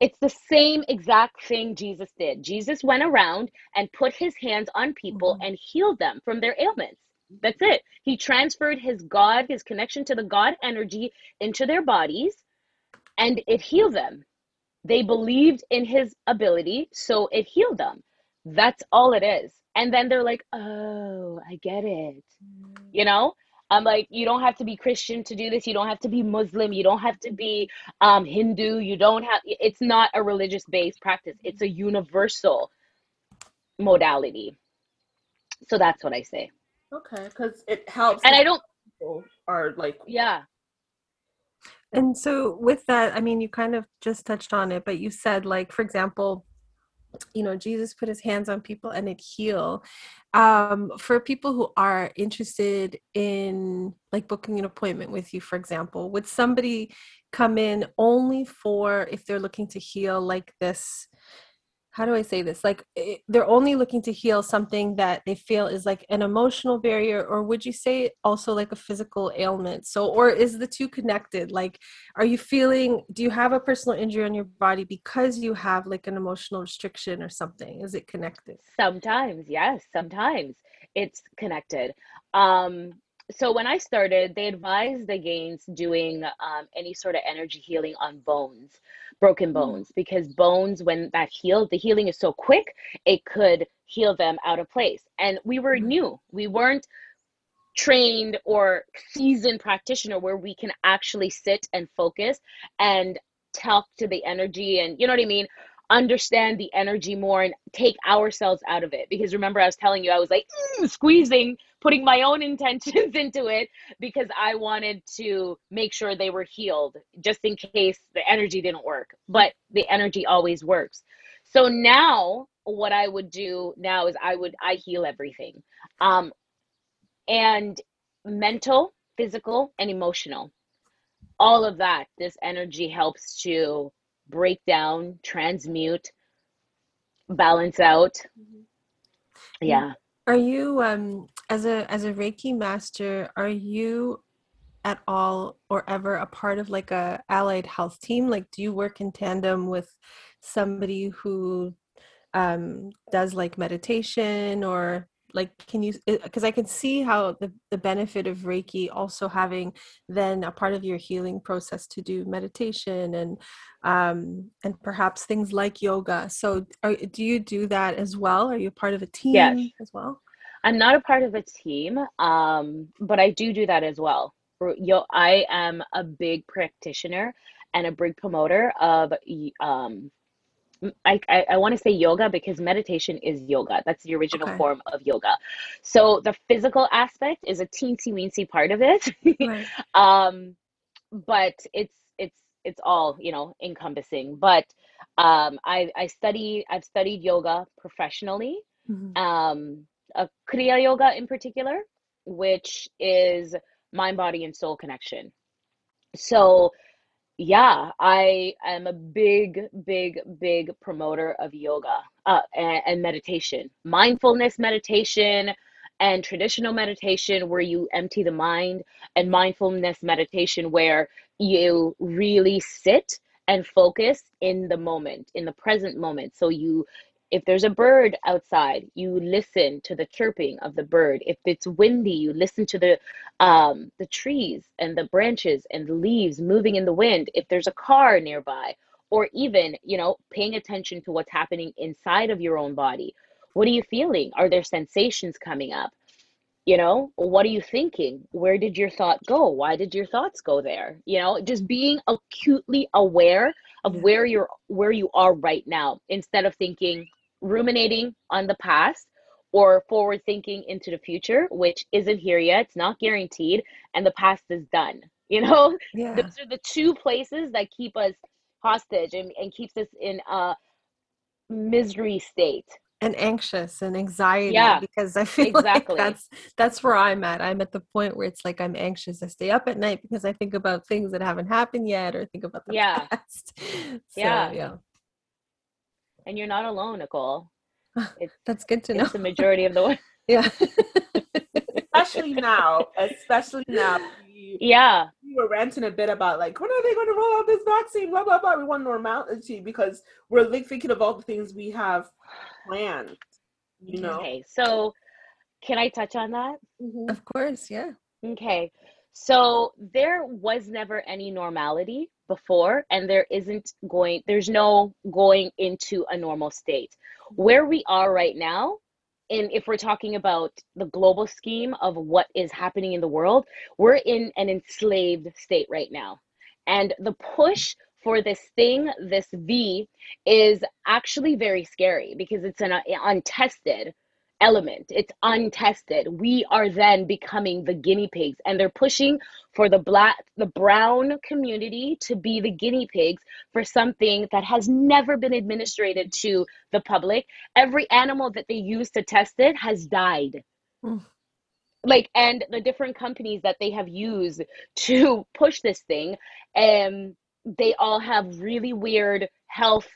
it's the same exact thing Jesus did. Jesus went around and put his hands on people mm-hmm. and healed them from their ailments. That's it. He transferred his God, his connection to the God energy into their bodies and it healed them. They believed in his ability, so it healed them. That's all it is. And then they're like, oh, I get it. You know? I'm like, you don't have to be Christian to do this. You don't have to be Muslim. You don't have to be um, Hindu. You don't have, it's not a religious based practice, it's a universal modality. So that's what I say. Okay, because it helps. And I don't, are like, yeah. And so with that, I mean, you kind of just touched on it, but you said, like, for example, you know jesus put his hands on people and it heal. Um, for people who are interested in like booking an appointment with you for example would somebody come in only for if they're looking to heal like this how do I say this? Like it, they're only looking to heal something that they feel is like an emotional barrier, or would you say also like a physical ailment? So, or is the two connected? Like, are you feeling, do you have a personal injury on your body because you have like an emotional restriction or something? Is it connected? Sometimes, yes, sometimes it's connected. Um, so when I started, they advised against doing um, any sort of energy healing on bones, broken hmm. bones, mm. because bones, when that healed, the healing is so quick, it could heal them out of place. And we were mm. new, we weren't trained or seasoned practitioner where we can actually sit and focus and talk to the energy and you know what I mean. Understand the energy more and take ourselves out of it. Because remember i was telling you i was like mm, squeezing putting my own intentions into it because i wanted to make sure they were healed just in case the energy didn't work. But the energy always works. So now what i would do now is i would i heal everything. Um and mental physical and emotional. All of that this energy helps to break down, transmute, balance out. Mm-hmm. Yeah. Are you um as a as a Reiki master, are you at all or ever a part of like a allied health team? Like do you work in tandem with somebody who um does like meditation or like can you because i can see how the, the benefit of reiki also having then a part of your healing process to do meditation and um and perhaps things like yoga. So are, do you do that as well? Are you part of a team yes. as well? I'm not a part of a team um but i do do that as well. Yo, i am a big practitioner and a big promoter of um I, I, I want to say yoga because meditation is yoga. That's the original okay. form of yoga. So the physical aspect is a teensy weensy part of it. Right. um, but it's it's it's all you know encompassing. But um, I I study I've studied yoga professionally. Mm-hmm. Um, a Kriya yoga in particular, which is mind, body, and soul connection. So yeah, I am a big, big, big promoter of yoga uh, and, and meditation, mindfulness meditation, and traditional meditation where you empty the mind, and mindfulness meditation where you really sit and focus in the moment, in the present moment. So you if there's a bird outside, you listen to the chirping of the bird. If it's windy, you listen to the um, the trees and the branches and the leaves moving in the wind. If there's a car nearby, or even you know paying attention to what's happening inside of your own body. What are you feeling? Are there sensations coming up? You know, what are you thinking? Where did your thought go? Why did your thoughts go there? You know, just being acutely aware of where you're where you are right now instead of thinking ruminating on the past or forward thinking into the future, which isn't here yet. It's not guaranteed, and the past is done. You know, yeah. those are the two places that keep us hostage and, and keeps us in a misery state and anxious and anxiety yeah, because i feel exactly. like that's that's where i'm at i'm at the point where it's like i'm anxious i stay up at night because i think about things that haven't happened yet or think about the yeah. past so, yeah yeah and you're not alone, Nicole. It's, That's good to know. It's the majority of the world. yeah. especially now, especially now. We, yeah. We were ranting a bit about like, when are they going to roll out this vaccine? Blah, blah, blah. We want normality because we're like thinking of all the things we have planned, you know? Okay. So can I touch on that? Mm-hmm. Of course. Yeah. Okay. So there was never any normality before and there isn't going there's no going into a normal state. Where we are right now and if we're talking about the global scheme of what is happening in the world we're in an enslaved state right now. And the push for this thing this v is actually very scary because it's an uh, untested element. It's untested. We are then becoming the guinea pigs and they're pushing for the black the brown community to be the guinea pigs for something that has never been administered to the public. Every animal that they use to test it has died. Mm. Like and the different companies that they have used to push this thing um they all have really weird health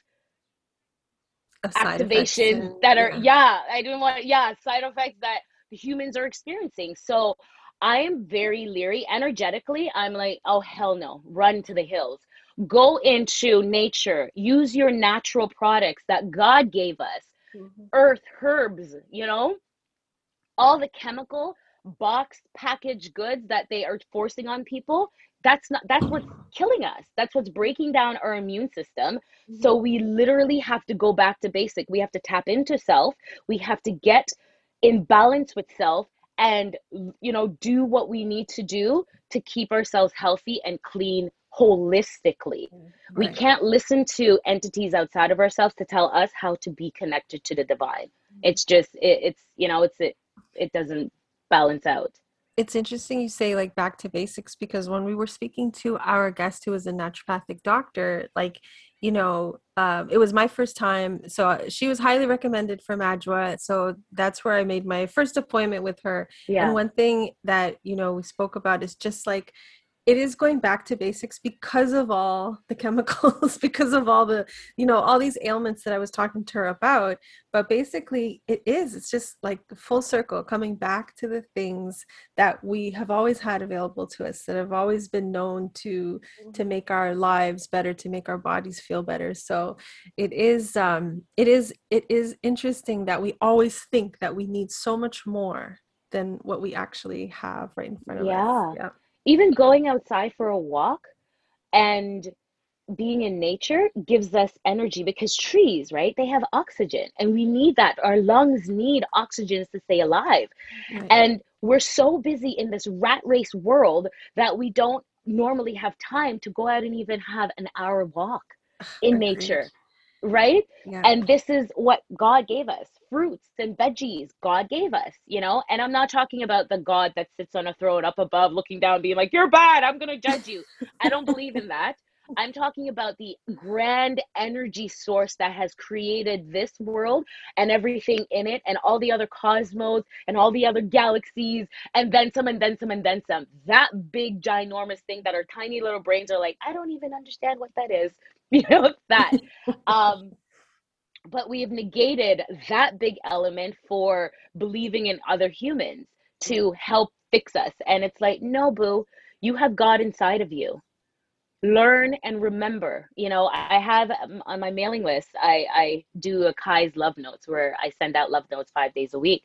activation and, that are yeah. yeah i don't want yeah side effects that humans are experiencing. So i am very leery energetically. I'm like oh hell no. Run to the hills. Go into nature. Use your natural products that god gave us. Mm-hmm. earth herbs you know? All the chemical boxed packaged goods that they are forcing on people that's not that's what's killing us that's what's breaking down our immune system mm-hmm. so we literally have to go back to basic we have to tap into self we have to get in balance with self and you know do what we need to do to keep ourselves healthy and clean holistically. Right. We can't listen to entities outside of ourselves to tell us how to be connected to the divine. Mm-hmm. It's just it, it's you know it's it it doesn't balance out. It's interesting you say like back to basics because when we were speaking to our guest who was a naturopathic doctor, like you know, um, it was my first time. So uh, she was highly recommended for Madwa. So that's where I made my first appointment with her. Yeah. And one thing that, you know, we spoke about is just like it is going back to basics because of all the chemicals because of all the you know all these ailments that i was talking to her about but basically it is it's just like full circle coming back to the things that we have always had available to us that have always been known to to mm-hmm. make our lives better to make our bodies feel better so it is um it is it is interesting that we always think that we need so much more than what we actually have right in front of yeah. us yeah even going outside for a walk and being in nature gives us energy because trees, right? They have oxygen and we need that. Our lungs need oxygen to stay alive. Right. And we're so busy in this rat race world that we don't normally have time to go out and even have an hour walk in Agreed. nature right? Yeah. and this is what god gave us fruits and veggies god gave us you know? And i'm not talking about the god that sits on a throne up above looking down being like you're bad i'm gonna judge you. I don't believe in that. I'm talking about the grand energy source that has created this world and everything in it and all the other cosmos and all the other galaxies and then some and then some and then some. That big ginormous thing that our tiny little brains are like i don't even understand what that is you know that um but we have negated that big element for believing in other humans to help fix us. And it's like no boo you have god inside of you. Learn and remember. You know i have um, on my mailing list i i do a kai's love notes where i send out love notes five days a week.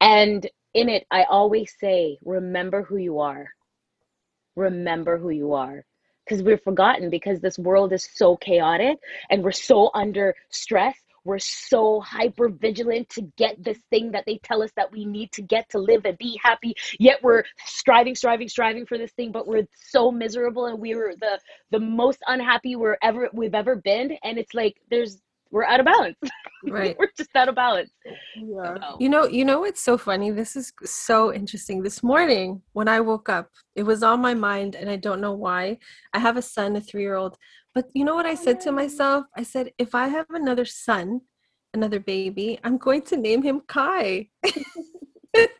And in it i always say remember who you are. Remember who you are because we're forgotten because this world is so chaotic and we're so under stress. We're so hyper vigilant to get this thing that they tell us that we need to get to live and be happy. Yet we're striving striving striving for this thing but we're so miserable and we were the the most unhappy we're ever we've ever been. And it's like there's we're out of balance. Right. we're just out of balance. Yeah. So. You know, you know what's so funny? This is so interesting. This morning when I woke up, it was on my mind and I don't know why. I have a son, a 3-year-old. But you know what I said to myself? I said if I have another son, another baby, I'm going to name him Kai. that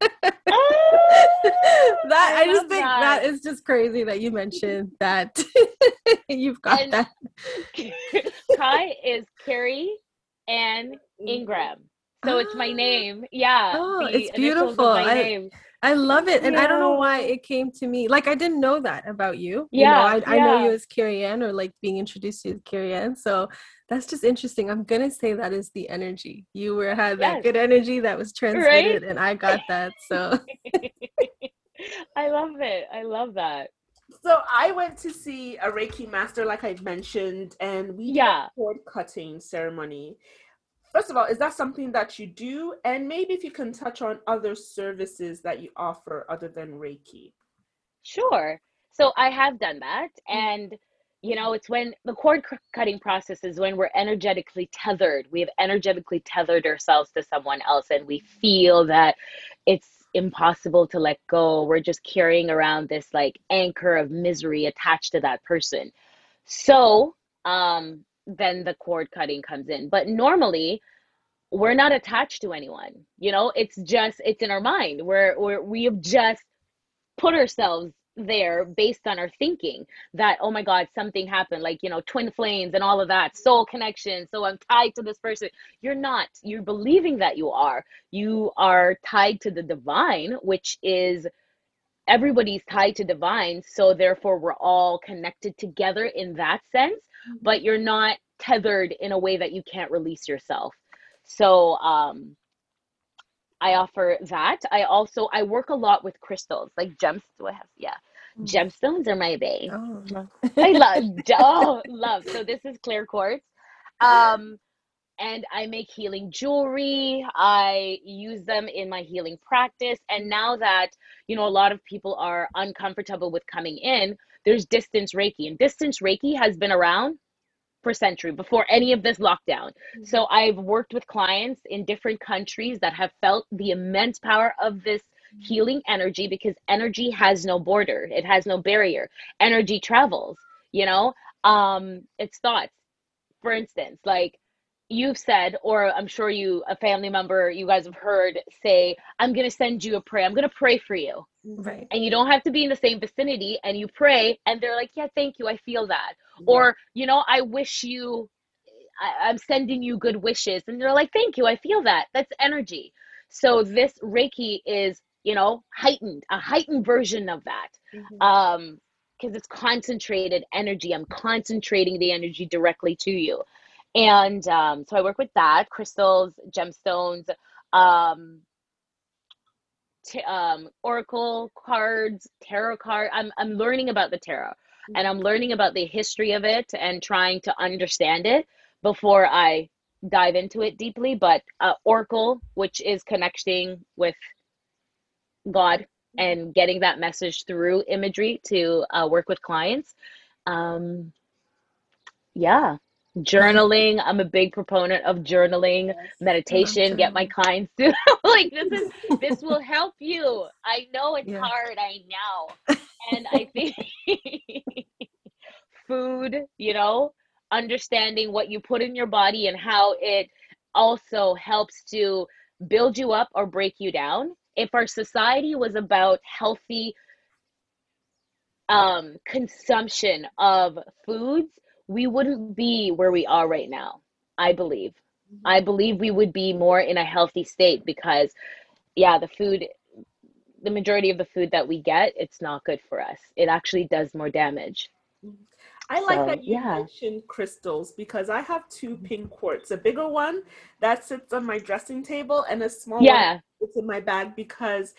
I, I just think that. that is just crazy that you mentioned that you've got and that. Kai is Carrie Ann mm. Ingram. So it's my ah. name. Yeah. Oh, it's beautiful. I, name. I love it. And yeah. I don't know why it came to me. Like I didn't know that about you. Yeah. You know, I, yeah. I know you as Carrie Ann or like being introduced to you as Carrie Ann. So that's just interesting. I'm gonna say that is the energy. You were had that yes. good energy that was transmitted, right? and I got that. So I love it. I love that. So I went to see a Reiki master, like I mentioned, and we yeah cord cutting ceremony. First of all, is that something that you do? And maybe if you can touch on other services that you offer other than Reiki. Sure. So I have done that, mm. and you know it's when the cord cutting process is when we're energetically tethered we have energetically tethered ourselves to someone else and we feel that it's impossible to let go we're just carrying around this like anchor of misery attached to that person so um then the cord cutting comes in. But normally we're not attached to anyone you know? It's just it's in our mind. We're we have just put ourselves there based on our thinking that oh my god something happened like you know twin flames and all of that soul connection so i'm tied to this person. You're not. You're believing that you are. You are tied to the divine which is everybody's tied to divine so therefore we're all connected together in that sense mm-hmm. but you're not tethered in a way that you can't release yourself so um I offer that. I also I work a lot with crystals, like gems. Do I have? Yeah, mm. gemstones are my bae. Oh, I love. oh, love. So this is clear quartz. Um, and I make healing jewelry. I use them in my healing practice. And now that, you know, a lot of people are uncomfortable with coming in, there's distance Reiki, and distance Reiki has been around for century before any of this lockdown. Mm-hmm. So I've worked with clients in different countries that have felt the immense power of this mm-hmm. healing energy because energy has no border, it has no barrier. Energy travels, you know? Um it's thoughts. For instance, like you've said or i'm sure you a family member you guys have heard say i'm going to send you a prayer. I'm going to pray for you. Right. And you don't have to be in the same vicinity and you pray and they're like yeah thank you. I feel that. Yeah. or you know i wish you I, i'm sending you good wishes. And they're like thank you. I feel that. That's energy. So this reiki is you know heightened a heightened version of that. Mm-hmm. um because it's concentrated energy. I'm concentrating the energy directly to you and um, so I work with that crystals, gemstones, um, t- um, oracle cards, tarot card. I'm I'm learning about the tarot, and I'm learning about the history of it and trying to understand it before I dive into it deeply. But uh, oracle, which is connecting with God and getting that message through imagery to uh, work with clients. Um, yeah, journaling i'm a big proponent of journaling yes. meditation get my clients to like this is this will help you i know it's yeah. hard i know and i think food you know understanding what you put in your body and how it also helps to build you up or break you down if our society was about healthy um consumption of foods we wouldn't be where we are right now. I believe. Mm-hmm. I believe we would be more in a healthy state because, yeah, the food, the majority of the food that we get, it's not good for us. It actually does more damage. Mm-hmm. I like so, that you yeah. mentioned crystals because I have two mm-hmm. pink quartz, a bigger one that sits on my dressing table and a small yeah. one that's in my bag because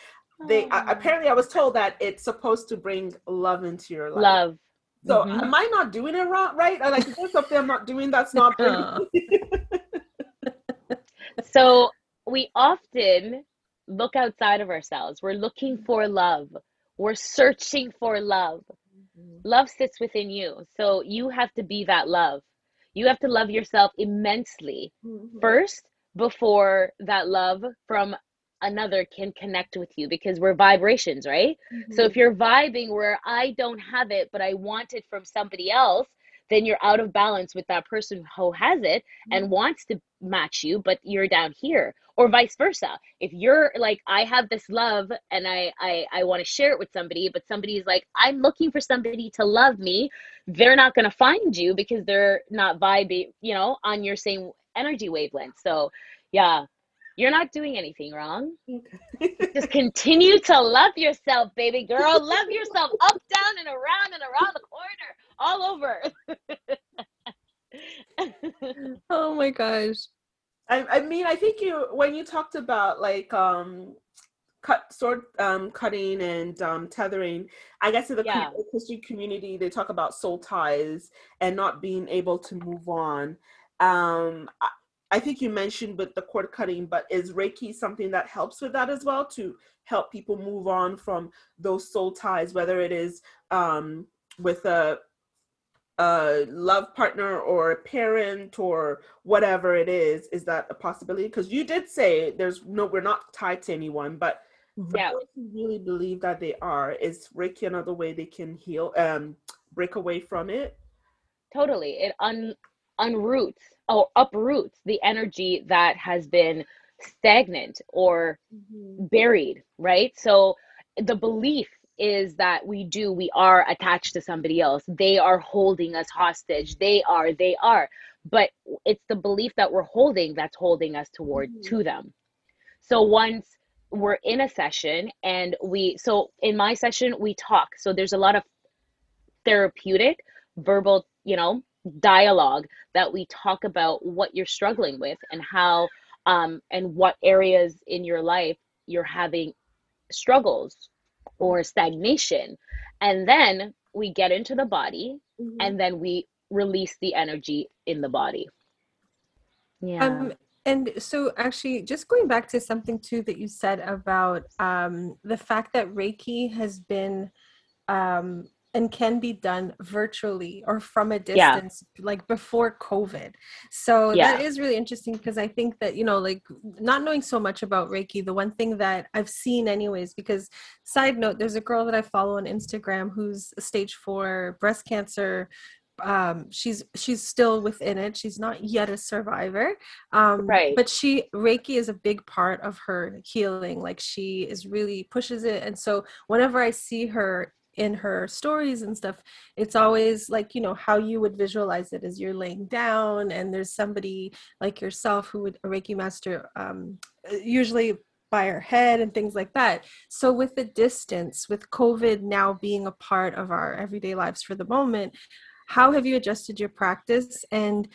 they oh. apparently I was told that it's supposed to bring love into your life. Love. So mm-hmm. am I not doing it wrong, right? Or like, is there something I'm not doing that's not so we often look outside of ourselves. We're looking for love. We're searching for love. Mm-hmm. Love sits within you. So you have to be that love. You have to love yourself immensely mm-hmm. first before that love from another can connect with you because we're vibrations, right? Mm-hmm. So if you're vibing where I don't have it, but I want it from somebody else, then you're out of balance with that person who has it mm-hmm. and wants to match you, but you're down here. Or vice versa. If you're like, I have this love and I I, I want to share it with somebody, but somebody's like, I'm looking for somebody to love me, they're not gonna find you because they're not vibing, you know, on your same energy wavelength. So yeah, you're not doing anything wrong. Okay. Just continue to love yourself, baby girl. love yourself up, down, and around and around the corner, all over. oh my gosh. I, I mean, I think you when you talked about like um cut sword um cutting and um tethering i guess in the yeah. christian community they talk about soul ties and not being able to move on um I think you mentioned with the cord cutting, but is Reiki something that helps with that as well to help people move on from those soul ties, whether it is um, with a, a love partner or a parent or whatever it is? Is that a possibility? Because you did say there's no, we're not tied to anyone, but yeah. who really believe that they are, is Reiki another way they can heal, um, break away from it? Totally. It un unroots or uproots the energy that has been stagnant or mm-hmm. buried, right? So the belief is that we do, we are attached to somebody else. They are holding us hostage. They are, they are. But it's the belief that we're holding that's holding us toward mm-hmm. to them. So once we're in a session and we, so in my session, we talk. So there's a lot of therapeutic verbal, you know, dialogue that we talk about what you're struggling with and how um, and what areas in your life you're having struggles or stagnation. And then we get into the body mm-hmm. and then we release the energy in the body. Yeah. um, and so actually just going back to something too that you said about um, the fact that reiki has been um, and can be done virtually or from a distance yeah. like before covid. So yeah. that is really interesting because i think that you know like not knowing so much about reiki the one thing that i've seen anyways because side note there's a girl that i follow on instagram who's stage 4 breast cancer um she's she's still within it. She's not yet a survivor um right. but she reiki is a big part of her healing. Like she is really pushes it. And so whenever i see her in her stories and stuff it's always like you know how you would visualize it as you're laying down and there's somebody like yourself who would a reiki master um, usually by her head and things like that. So with the distance with covid now being a part of our everyday lives for the moment how have you adjusted your practice? And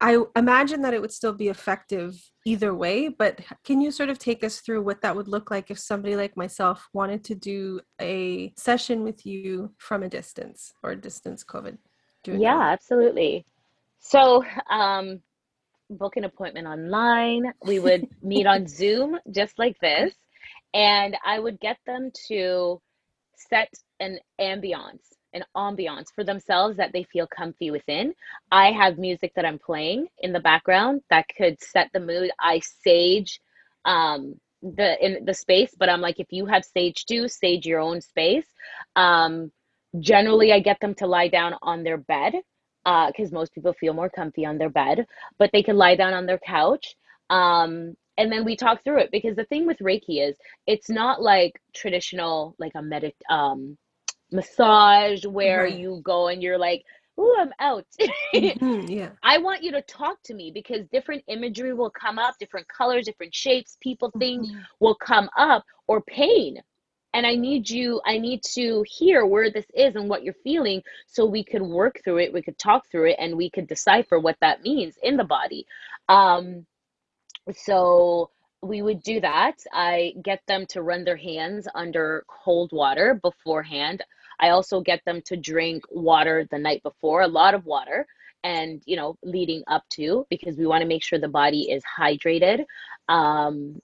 I imagine that it would still be effective either way, but can you sort of take us through what that would look like if somebody like myself wanted to do a session with you from a distance or distance COVID? Yeah, that? absolutely. So, um, book an appointment online. We would meet on Zoom just like this, and I would get them to set an ambiance an ambiance for themselves that they feel comfy within. I have music that I'm playing in the background that could set the mood. I sage um, the in the space, but I'm like, if you have sage too, sage your own space. Um, generally, I get them to lie down on their bed because uh, most people feel more comfy on their bed, but they can lie down on their couch. Um, and then we talk through it because the thing with Reiki is it's not like traditional, like a medit um massage where right. you go and you're like, oh, I'm out. mm-hmm, yeah. I want you to talk to me because different imagery will come up, different colors, different shapes, people, things mm-hmm. will come up, or pain. And I need you, I need to hear where this is and what you're feeling so we could work through it, we could talk through it, and we could decipher what that means in the body. Um, so we would do that. I get them to run their hands under cold water beforehand. I also get them to drink water the night before, a lot of water, and you know, leading up to because we want to make sure the body is hydrated. Um,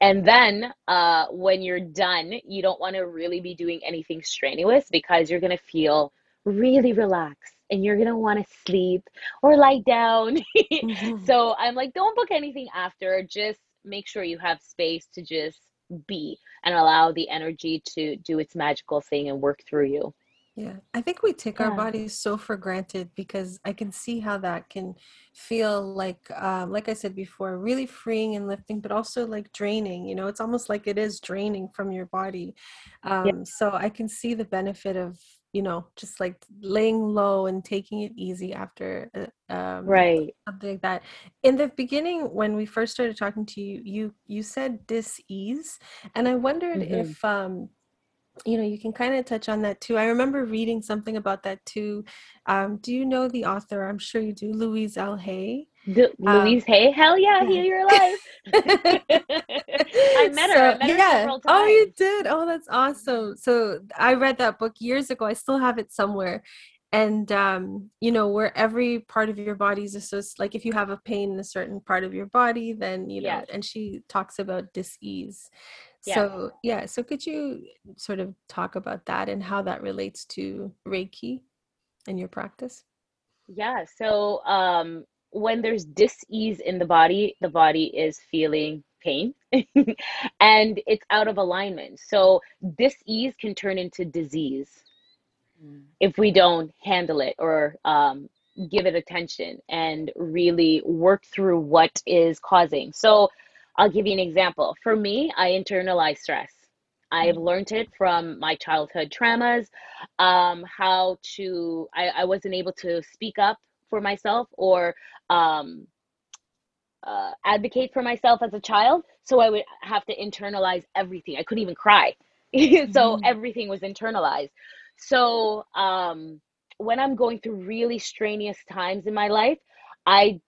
and then uh, when you're done, you don't want to really be doing anything strenuous because you're going to feel really relaxed and you're going to want to sleep or lie down. mm-hmm. So I'm like, don't book anything after. Just make sure you have space to just be and allow the energy to do its magical thing and work through you. Yeah, I think we take yeah. our bodies so for granted because I can see how that can feel like, um, like I said before, really freeing and lifting, but also like draining. You know, it's almost like it is draining from your body. Um, yeah. So I can see the benefit of you know just like laying low and taking it easy after uh, um, right. something like that in the beginning when we first started talking to you you you said dis-ease and i wondered mm-hmm. if um you know you can kind of touch on that too. I remember reading something about that too. Um, do you know the author? I'm sure you do louise l. Hay D- um, Louise Hay, hell yeah. Heal Your Life. I met her. So, I met yeah. Her oh, you did. Oh, that's awesome. So I read that book years ago. I still have it somewhere. And um, you know, where every part of your body is associated, like if you have a pain in a certain part of your body, then you know, yeah. and she talks about dis-ease. Yeah. So yeah, so could you sort of talk about that and how that relates to Reiki and your practice? Yeah. So um when there's dis-ease in the body, the body is feeling pain and it's out of alignment. So dis-ease can turn into disease mm. if we don't handle it or um, give it attention and really work through what is causing. So I'll give you an example. For me, I internalize stress. I've mm. learned it from my childhood traumas, um, how to, I, I wasn't able to speak up for myself or um, uh, advocate for myself as a child. So I would have to internalize everything. I couldn't even cry. so mm. everything was internalized. So um, when I'm going through really strenuous times in my life, I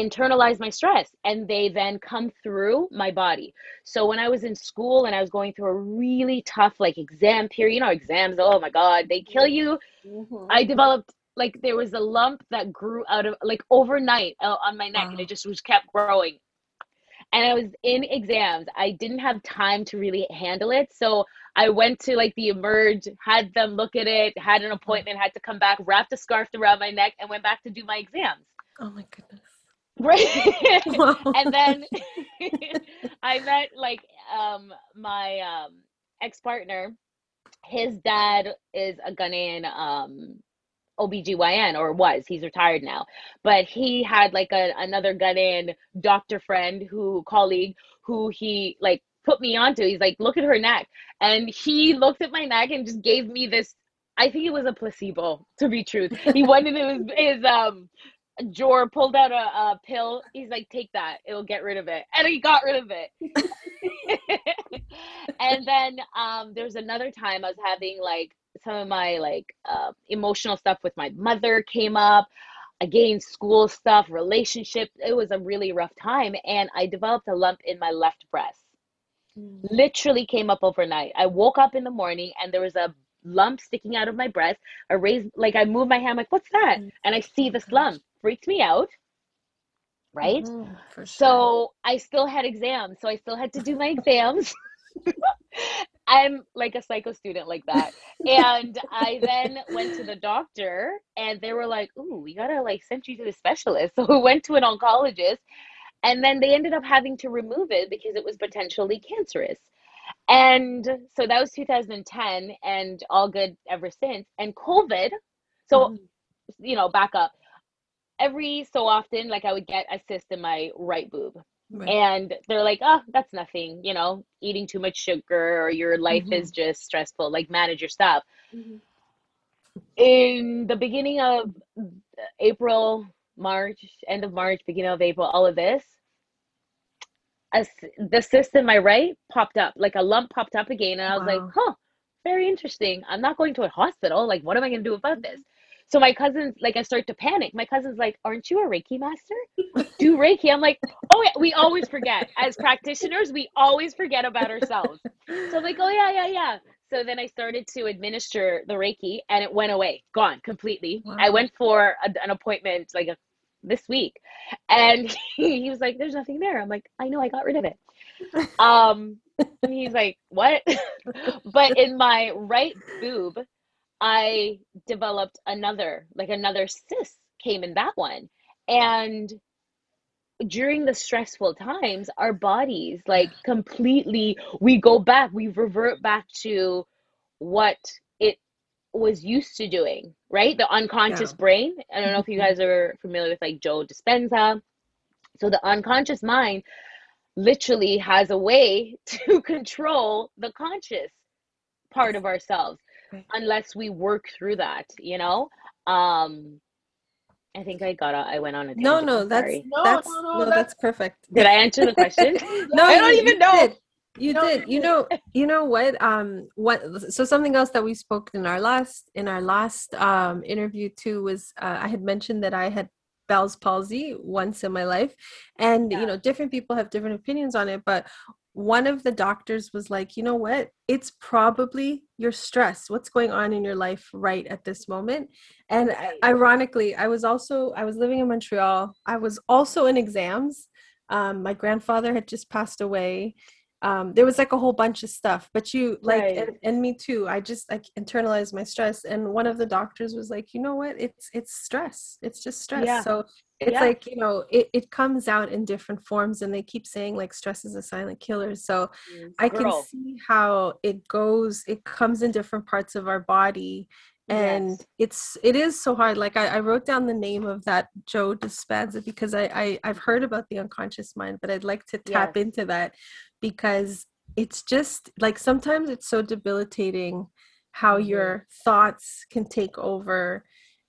internalize my stress and they then come through my body. So when I was in school and I was going through a really tough like exam period, you know, exams, oh my God, they kill you. Mm-hmm. I developed like there was a lump that grew out of like overnight uh, on my neck and it just was kept growing and I was in exams. I didn't have time to really handle it. So I went to like the Emerge, had them look at it, had an appointment, had to come back, wrapped a scarf around my neck, and went back to do my exams. Oh my goodness. Right. And then I met like um my um ex-partner. His dad is a Ghanaian um OBGYN or was, he's retired now. But he had like a, another in doctor friend who colleague who he like put me onto. He's like, look at her neck. And he looked at my neck and just gave me this I think it was a placebo, to be truth. He went into his, his um drawer, pulled out a, a pill. He's like, take that, it'll get rid of it. And he got rid of it. and then um there's another time I was having like some of my like uh, emotional stuff with my mother came up. Again school stuff relationship it was a really rough time and i developed a lump in my left breast. Mm. literally came up overnight. I woke up in the morning and there was a lump sticking out of my breast i raised like i moved my hand like what's that? Mm. and i see this lump freaked me out right? Mm-hmm, sure. so i still had exams so i still had to do my exams I'm like a psycho student like that. and I then went to the doctor and they were like, Ooh, we gotta like send you to the specialist. So we went to an oncologist and then they ended up having to remove it because it was potentially cancerous. And so that was 2010 and all good ever since. And COVID, so mm-hmm. you know, back up. Every so often, like I would get a cyst in my right boob. Right. And they're like, oh, that's nothing, you know, eating too much sugar or your life mm-hmm. is just stressful, like manage your stuff. Mm-hmm. In the beginning of April, March, end of March, beginning of April, all of this, as the cyst in my right popped up, like a lump popped up again. And I was wow. like, huh, very interesting. I'm not going to a hospital. Like, what am I going to do about this? So my cousins, like, I start to panic. My cousin's like, "Aren't you a Reiki master? Do Reiki?" I'm like, "Oh yeah." We always forget as practitioners. We always forget about ourselves. So I'm like, "Oh yeah, yeah, yeah." So then I started to administer the Reiki, and it went away, gone completely. Wow. I went for a, an appointment like a, this week, and he, he was like, "There's nothing there." I'm like, "I know, I got rid of it." Um, and he's like, "What?" but in my right boob, I developed another, like another cyst came in that one. And during the stressful times, our bodies like completely, we go back, we revert back to what it was used to doing, right? The unconscious yeah. brain. I don't know if you mm-hmm. guys are familiar with like Joe Dispenza. So the unconscious mind literally has a way to control the conscious part of ourselves unless we work through that, you know? Um I think I got a, I went on a No, no, that's no, that's no, no, no that's, that's, perfect. Did I answer the question? no, I don't even know. Did. You no, did. You know, you know what? Um what so something else that we spoke in our last in our last um interview too was uh, I had mentioned that I had Bell's palsy once in my life and yeah. you know different people have different opinions on it but one of the doctors was like, you know what? It's probably your stress. What's going on in your life right at this moment? And ironically, I was also I was living in Montreal. I was also in exams. Um, my grandfather had just passed away. Um, there was like a whole bunch of stuff, but you like, right. and, and, me too. I just like internalized my stress, and one of the doctors was like, you know what? It's it's stress. It's just stress. Yeah. So it's yeah. like you know it, it comes out in different forms and they keep saying like stress is a silent killer so yes, i can see how it goes it comes in different parts of our body and yes. it's it is so hard like I, I, wrote down the name of that joe dispenza because I, I i've heard about the unconscious mind but i'd like to tap yes. into that because it's just like sometimes it's so debilitating how mm-hmm. your thoughts can take over.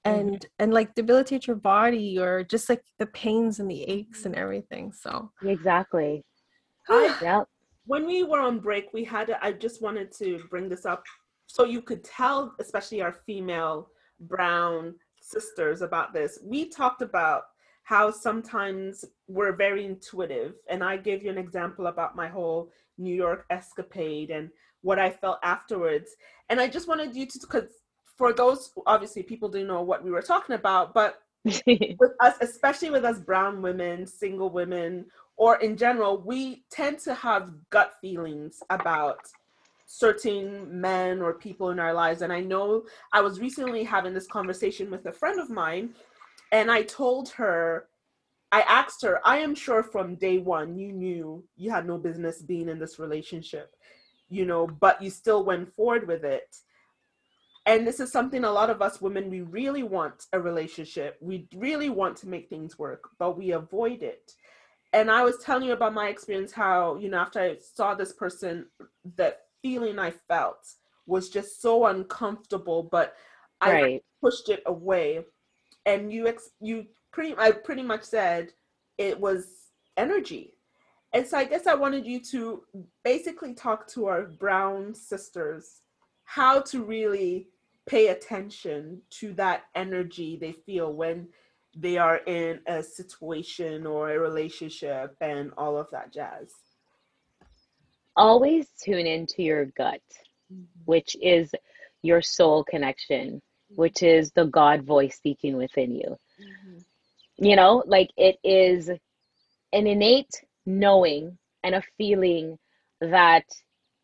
And mm-hmm. and like debilitate your body or just like the pains and the aches and everything so exactly yep. when we were on break we had i just wanted to bring this up so you could tell especially our female brown sisters about this we talked about how sometimes we're very intuitive and i gave you an example about my whole new york escapade and what i felt afterwards and i just wanted you to because for those obviously people didn't know what we were talking about but with us especially with us brown women single women or in general, we tend to have gut feelings about certain men or people in our lives. And I know I was recently having this conversation with a friend of mine, and I told her, I asked her, I am sure from day one you knew you had no business being in this relationship, you know, but you still went forward with it. And this is something a lot of us women, we really want a relationship. We really want to make things work, but we avoid it and I was telling you about my experience how, you know, after I saw this person, that feeling I felt was just so uncomfortable, but I right. pushed it away. And you ex- you pretty I pretty much said it was energy. And so I guess I wanted you to basically talk to our brown sisters how to really pay attention to that energy they feel when they are in a situation or a relationship and all of that jazz? Always tune into your gut, mm-hmm. which is your soul connection, which is the God voice speaking within you. Mm-hmm. You know, like it is an innate knowing and a feeling that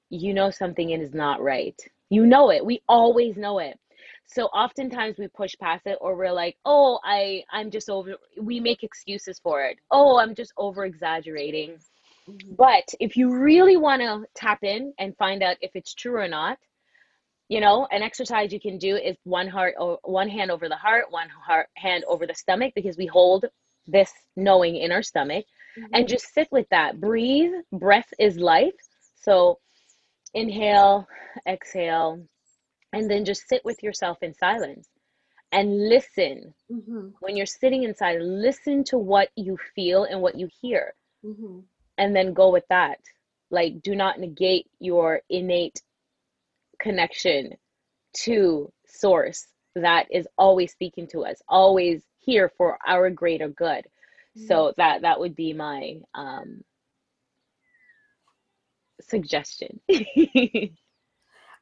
you know something is not right. You know it. We always know it. So oftentimes we push past it or we're like oh i i'm just over we make excuses for it. Oh i'm just over exaggerating mm-hmm. but if you really want to tap in and find out if it's true or not you know an exercise you can do is one heart or one hand over the heart one heart hand over the stomach because we hold this knowing in our stomach. Mm-hmm. and just sit with that. Breathe. Breath is life. So inhale exhale and then just sit with yourself in silence and listen mm-hmm. when you're sitting inside listen to what you feel and what you hear mm-hmm. and then go with that like do not negate your innate connection to source that is always speaking to us always here for our greater good mm-hmm. so that that would be my um suggestion.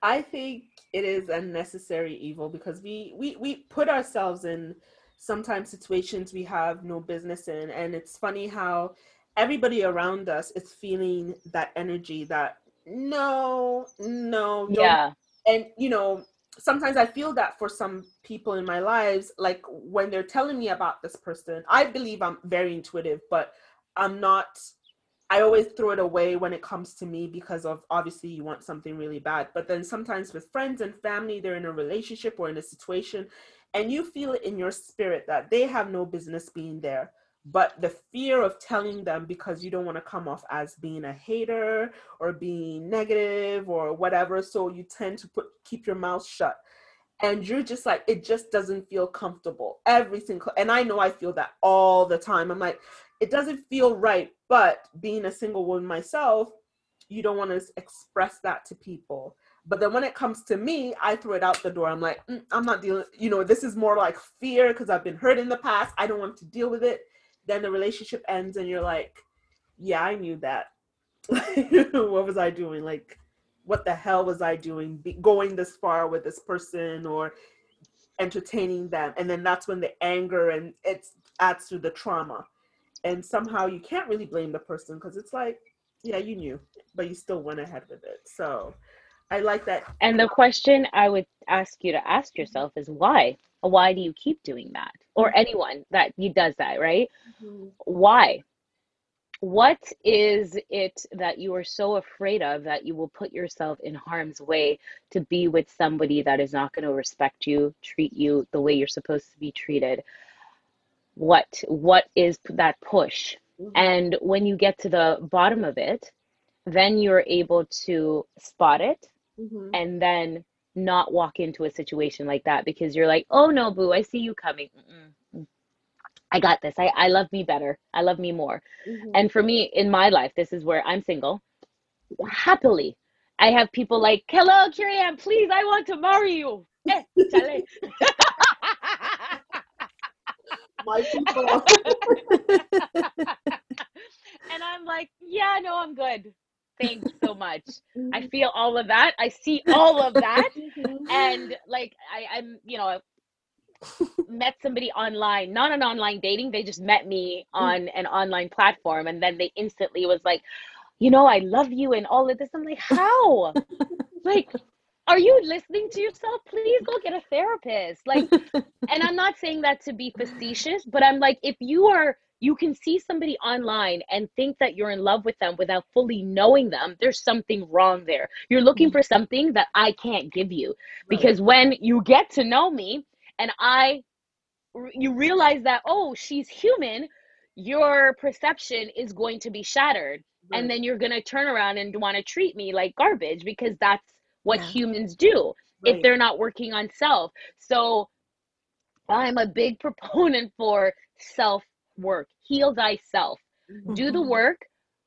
I think it is a necessary evil because we we we put ourselves in sometimes situations we have no business in. And it's funny how everybody around us is feeling that energy that no no yeah. And you know sometimes i feel that for some people in my lives like when they're telling me about this person i believe i'm very intuitive but i'm not I always throw it away when it comes to me because of obviously you want something really bad. But then sometimes with friends and family, they're in a relationship or in a situation, and you feel it in your spirit that they have no business being there. But the fear of telling them because you don't want to come off as being a hater or being negative or whatever, so you tend to put keep your mouth shut. And you're just like, it just doesn't feel comfortable every single. And I know I feel that all the time. I'm like, it doesn't feel right but being a single woman myself you don't want to express that to people. But then when it comes to me i throw it out the door. I'm like mm, i'm not dealing you know this is more like fear because i've been hurt in the past. I don't want to deal with it. Then the relationship ends and you're like yeah i knew that. What was i doing? Like what the hell was i doing? Be- going this far with this person or entertaining them. And then that's when the anger and it adds to the trauma and somehow you can't really blame the person because it's like yeah you knew but you still went ahead with it. So i like that. And the question i would ask you to ask yourself is why? Why do you keep doing that? Or mm-hmm. anyone that you does that right? Mm-hmm. why? What is it that you are so afraid of that you will put yourself in harm's way to be with somebody that is not going to respect you treat you the way you're supposed to be treated what what is that push mm-hmm. and when you get to the bottom of it then you're able to spot it mm-hmm. and then not walk into a situation like that because you're like oh no boo i see you coming Mm-mm. i got this I, I love me better i love me more mm-hmm. and for me in my life this is where i'm single happily i have people like hello Carrie Ann, please i want to marry you eh, my people. and I'm like, yeah, no, I'm good. Thanks so much. I mm-hmm. feel all of that. I see all of that. Mm-hmm. and like I, I'm, you know, met somebody online, not an online dating, they just met me on an online platform and then they instantly was like, you know, I love you and all of this. I'm like, how? like, are you listening to yourself? Please go get a therapist. Like, and I'm not saying that to be facetious, but I'm like, if you are, you can see somebody online and think that you're in love with them without fully knowing them, there's something wrong there. You're looking for something that I can't give you. Because when you get to know me and I, you realize that, oh, she's human, your perception is going to be shattered. Right. And then you're going to turn around and want to treat me like garbage because that's what yeah. humans do right. if they're not working on self. So I'm a big proponent for self work. Heal thyself. Mm-hmm. Do the mm-hmm. work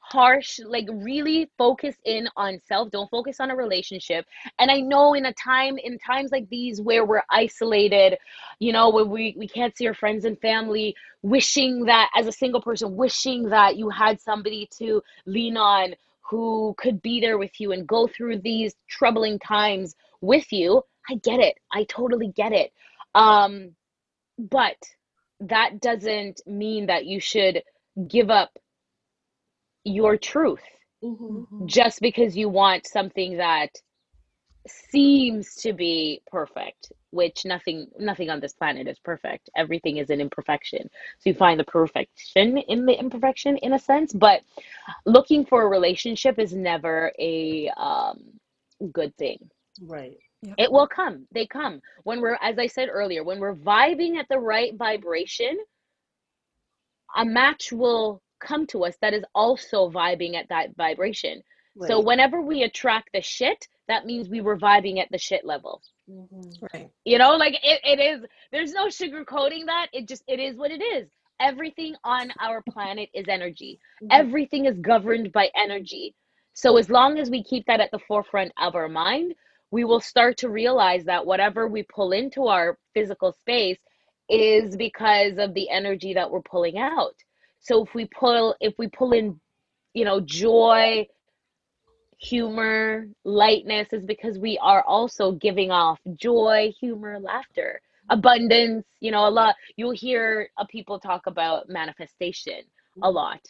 harsh like really focus in on self don't focus on a relationship and i know in a time in times like these where we're isolated you know when we we can't see our friends and family wishing that as a single person wishing that you had somebody to lean on who could be there with you and go through these troubling times with you. I get it. I totally get it. Um but that doesn't mean that you should give up your truth mm-hmm. just because you want something that seems to be perfect which nothing nothing on this planet is perfect. Everything is an imperfection. So you find the perfection in the imperfection in a sense but looking for a relationship is never a um, good thing. Right. Yep. it will come. They come. When we're as i said earlier when we're vibing at the right vibration a match will come to us that is also vibing at that vibration right. so whenever we attract the shit that means we were vibing at the shit level. Mm-hmm. Right. You know, like it, it is, there's no sugarcoating that. It just, it is what it is. Everything on our planet is energy, mm-hmm. everything is governed by energy. So as long as we keep that at the forefront of our mind, we will start to realize that whatever we pull into our physical space is because of the energy that we're pulling out. So if we pull if we pull in, you know, joy, humor, lightness is because we are also giving off joy, humor, laughter, abundance. You know, a lot, you'll hear uh, people talk about manifestation a mm-hmm. lot,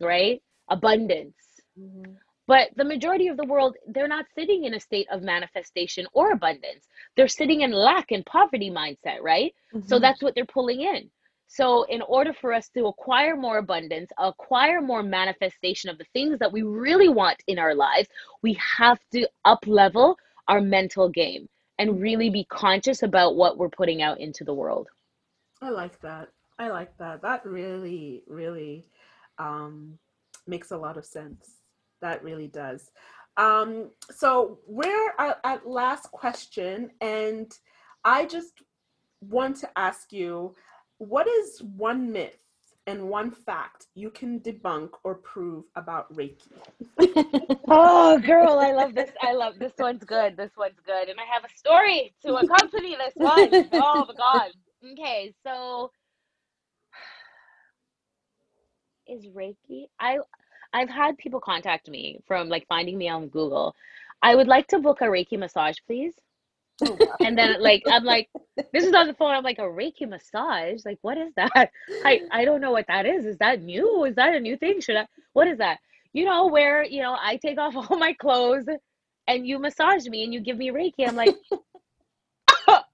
right? Abundance. Mm-hmm. But the majority of the world, they're not sitting in a state of manifestation or abundance. They're sitting in lack and poverty mindset, right? Mm-hmm. So that's what they're pulling in. So, in order for us to acquire more abundance, acquire more manifestation of the things that we really want in our lives, we have to up level our mental game and really be conscious about what we're putting out into the world. I like that. I like that. That really, really um, makes a lot of sense. That really does. Um, so, we're at, at last question, and I just want to ask you what is one myth and one fact you can debunk or prove about Reiki? oh, girl, I love this. I love this one's good. This one's good. And I have a story to accompany this one. Oh my god. Okay, so is Reiki I I've had people contact me from like finding me on Google. I would like to book a Reiki massage, please. Oh, and then like I'm like, this is on the phone. I'm like a Reiki massage. Like, what is that? I I don't know what that is. Is that new? Is that a new thing? Should I? What is that? You know where you know I take off all my clothes and you massage me and you give me Reiki. I'm like,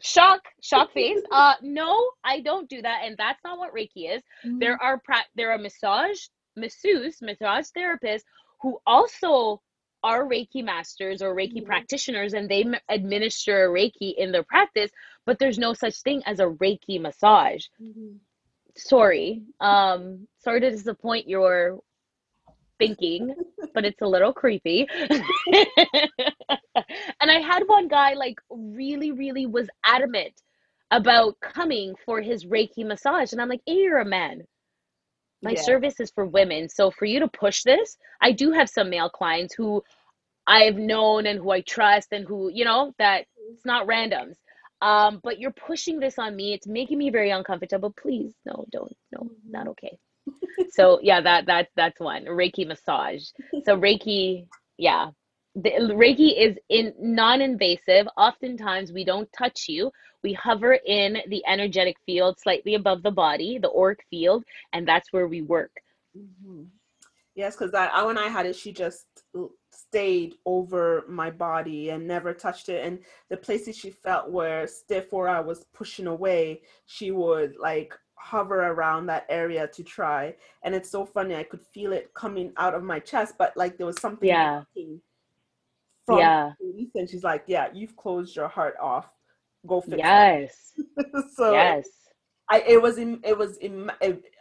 shock, shock face. Uh, no, I don't do that, and that's not what Reiki is. Mm-hmm. There are pra- there are massage masseuse, massage therapists who also are Reiki masters or Reiki mm-hmm. practitioners and they administer Reiki in their practice, but there's no such thing as a Reiki massage. Mm-hmm. Sorry. Um, sorry to disappoint your thinking, but it's a little creepy. and I had one guy like really, really was adamant about coming for his Reiki massage. And I'm like, hey, you're a man. My yeah. service is for women. So for you to push this, I do have some male clients who I've known and who I trust and who, you know, that it's not randoms. Um, but you're pushing this on me. It's making me very uncomfortable. Please, no, don't, no, not okay. so yeah, that that that's one Reiki massage. So Reiki, yeah, the Reiki is in non-invasive. Oftentimes we don't touch you. We hover in the energetic field slightly above the body, the auric field, and that's where we work. Mm-hmm. Yes, because I, I, when I had it, she just stayed over my body and never touched it. And the places she felt were stiff or I was pushing away, she would like hover around that area to try. And it's so funny. I could feel it coming out of my chest, but like there was something yeah. From yeah. and she's like, Yeah, you've closed your heart off. Go fix yes. it. so yes. I, it was it was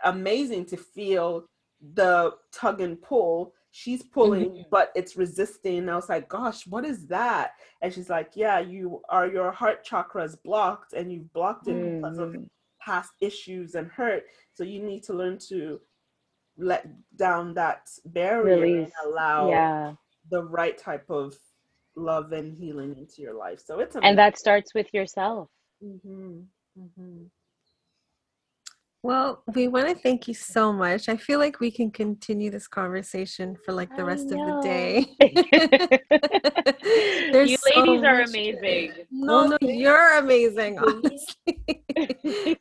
amazing to feel the tug and pull she's pulling mm-hmm. but it's resisting i was like gosh what is that and she's like yeah you are your heart chakra is blocked and you've blocked it mm-hmm. because of mm-hmm. past issues and hurt so you need to learn to let down that barrier Release. and allow yeah. the right type of love and healing into your life so it's amazing. and that starts with yourself mm-hmm. Mm-hmm. Well, we want to thank you so much. I feel like we can continue this conversation for like the rest of the day. you so ladies are amazing. No, no, you're amazing, honestly.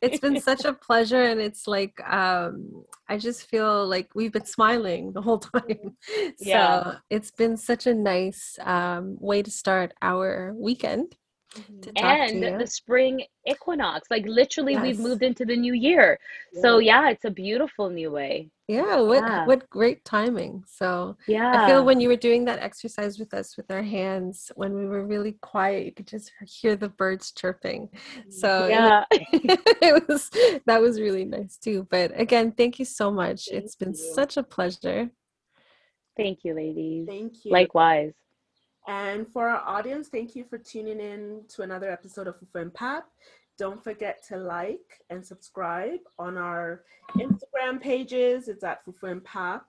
it's been such a pleasure and it's like um I just feel like we've been smiling the whole time. Yeah. So it's been such a nice um way to start our weekend. Mm-hmm. and the spring equinox like literally yes. we've moved into the new year. Yeah. so yeah it's a beautiful new way. Yeah what yeah. what great timing. So yeah i feel when you were doing that exercise with us with our hands when we were really quiet you could just hear the birds chirping. So yeah. it was that was really nice too. But again thank you so much. Thank it's been you. such a pleasure. Thank you ladies. Thank you. Likewise and for our audience, thank you for tuning in to another episode of Fufu and Pap. Don't forget to like and subscribe on our Instagram pages. It's at Fufu and Pap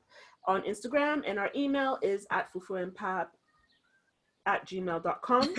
on Instagram, and our email is at Fufu and Pap at gmail.com.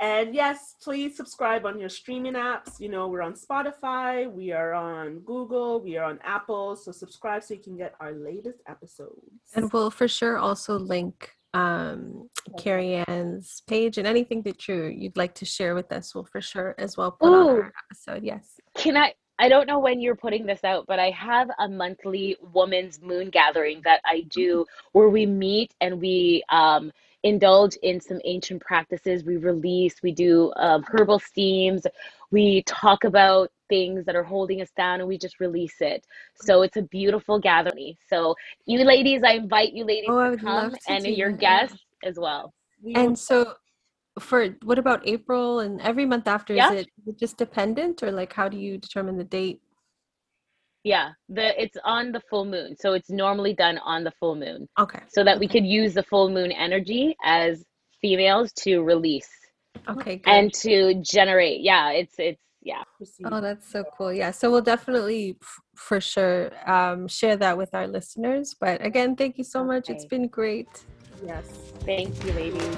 and yes, please subscribe on your streaming apps. You know, we're on Spotify, we are on Google, we are on Apple. So subscribe so you can get our latest episodes. And we'll for sure also link um, Carrie Ann's page and anything that you you'd like to share with us will for sure as well put Ooh. on our episode. Yes. Can I I don't know when you're putting this out, but I have a monthly woman's moon gathering that I do where we meet and we um, indulge in some ancient practices. We release, we do um, herbal steams, we talk about things that are holding us down and we just release it. So it's a beautiful gathering. So you ladies, I invite you ladies oh, to come to and your that. guests as well. And so for what about April and every month after yeah. is it just dependent or like how do you determine the date? Yeah, the it's on the full moon. So it's normally done on the full moon. Okay. So that okay. we could use the full moon energy as females to release. Okay. Good. And to generate. Yeah, it's it's yeah. Oh, that's so cool. Yeah. So we'll definitely f- for sure um, share that with our listeners. But again, thank you so okay. much. It's been great. Yes. Thank you, ladies.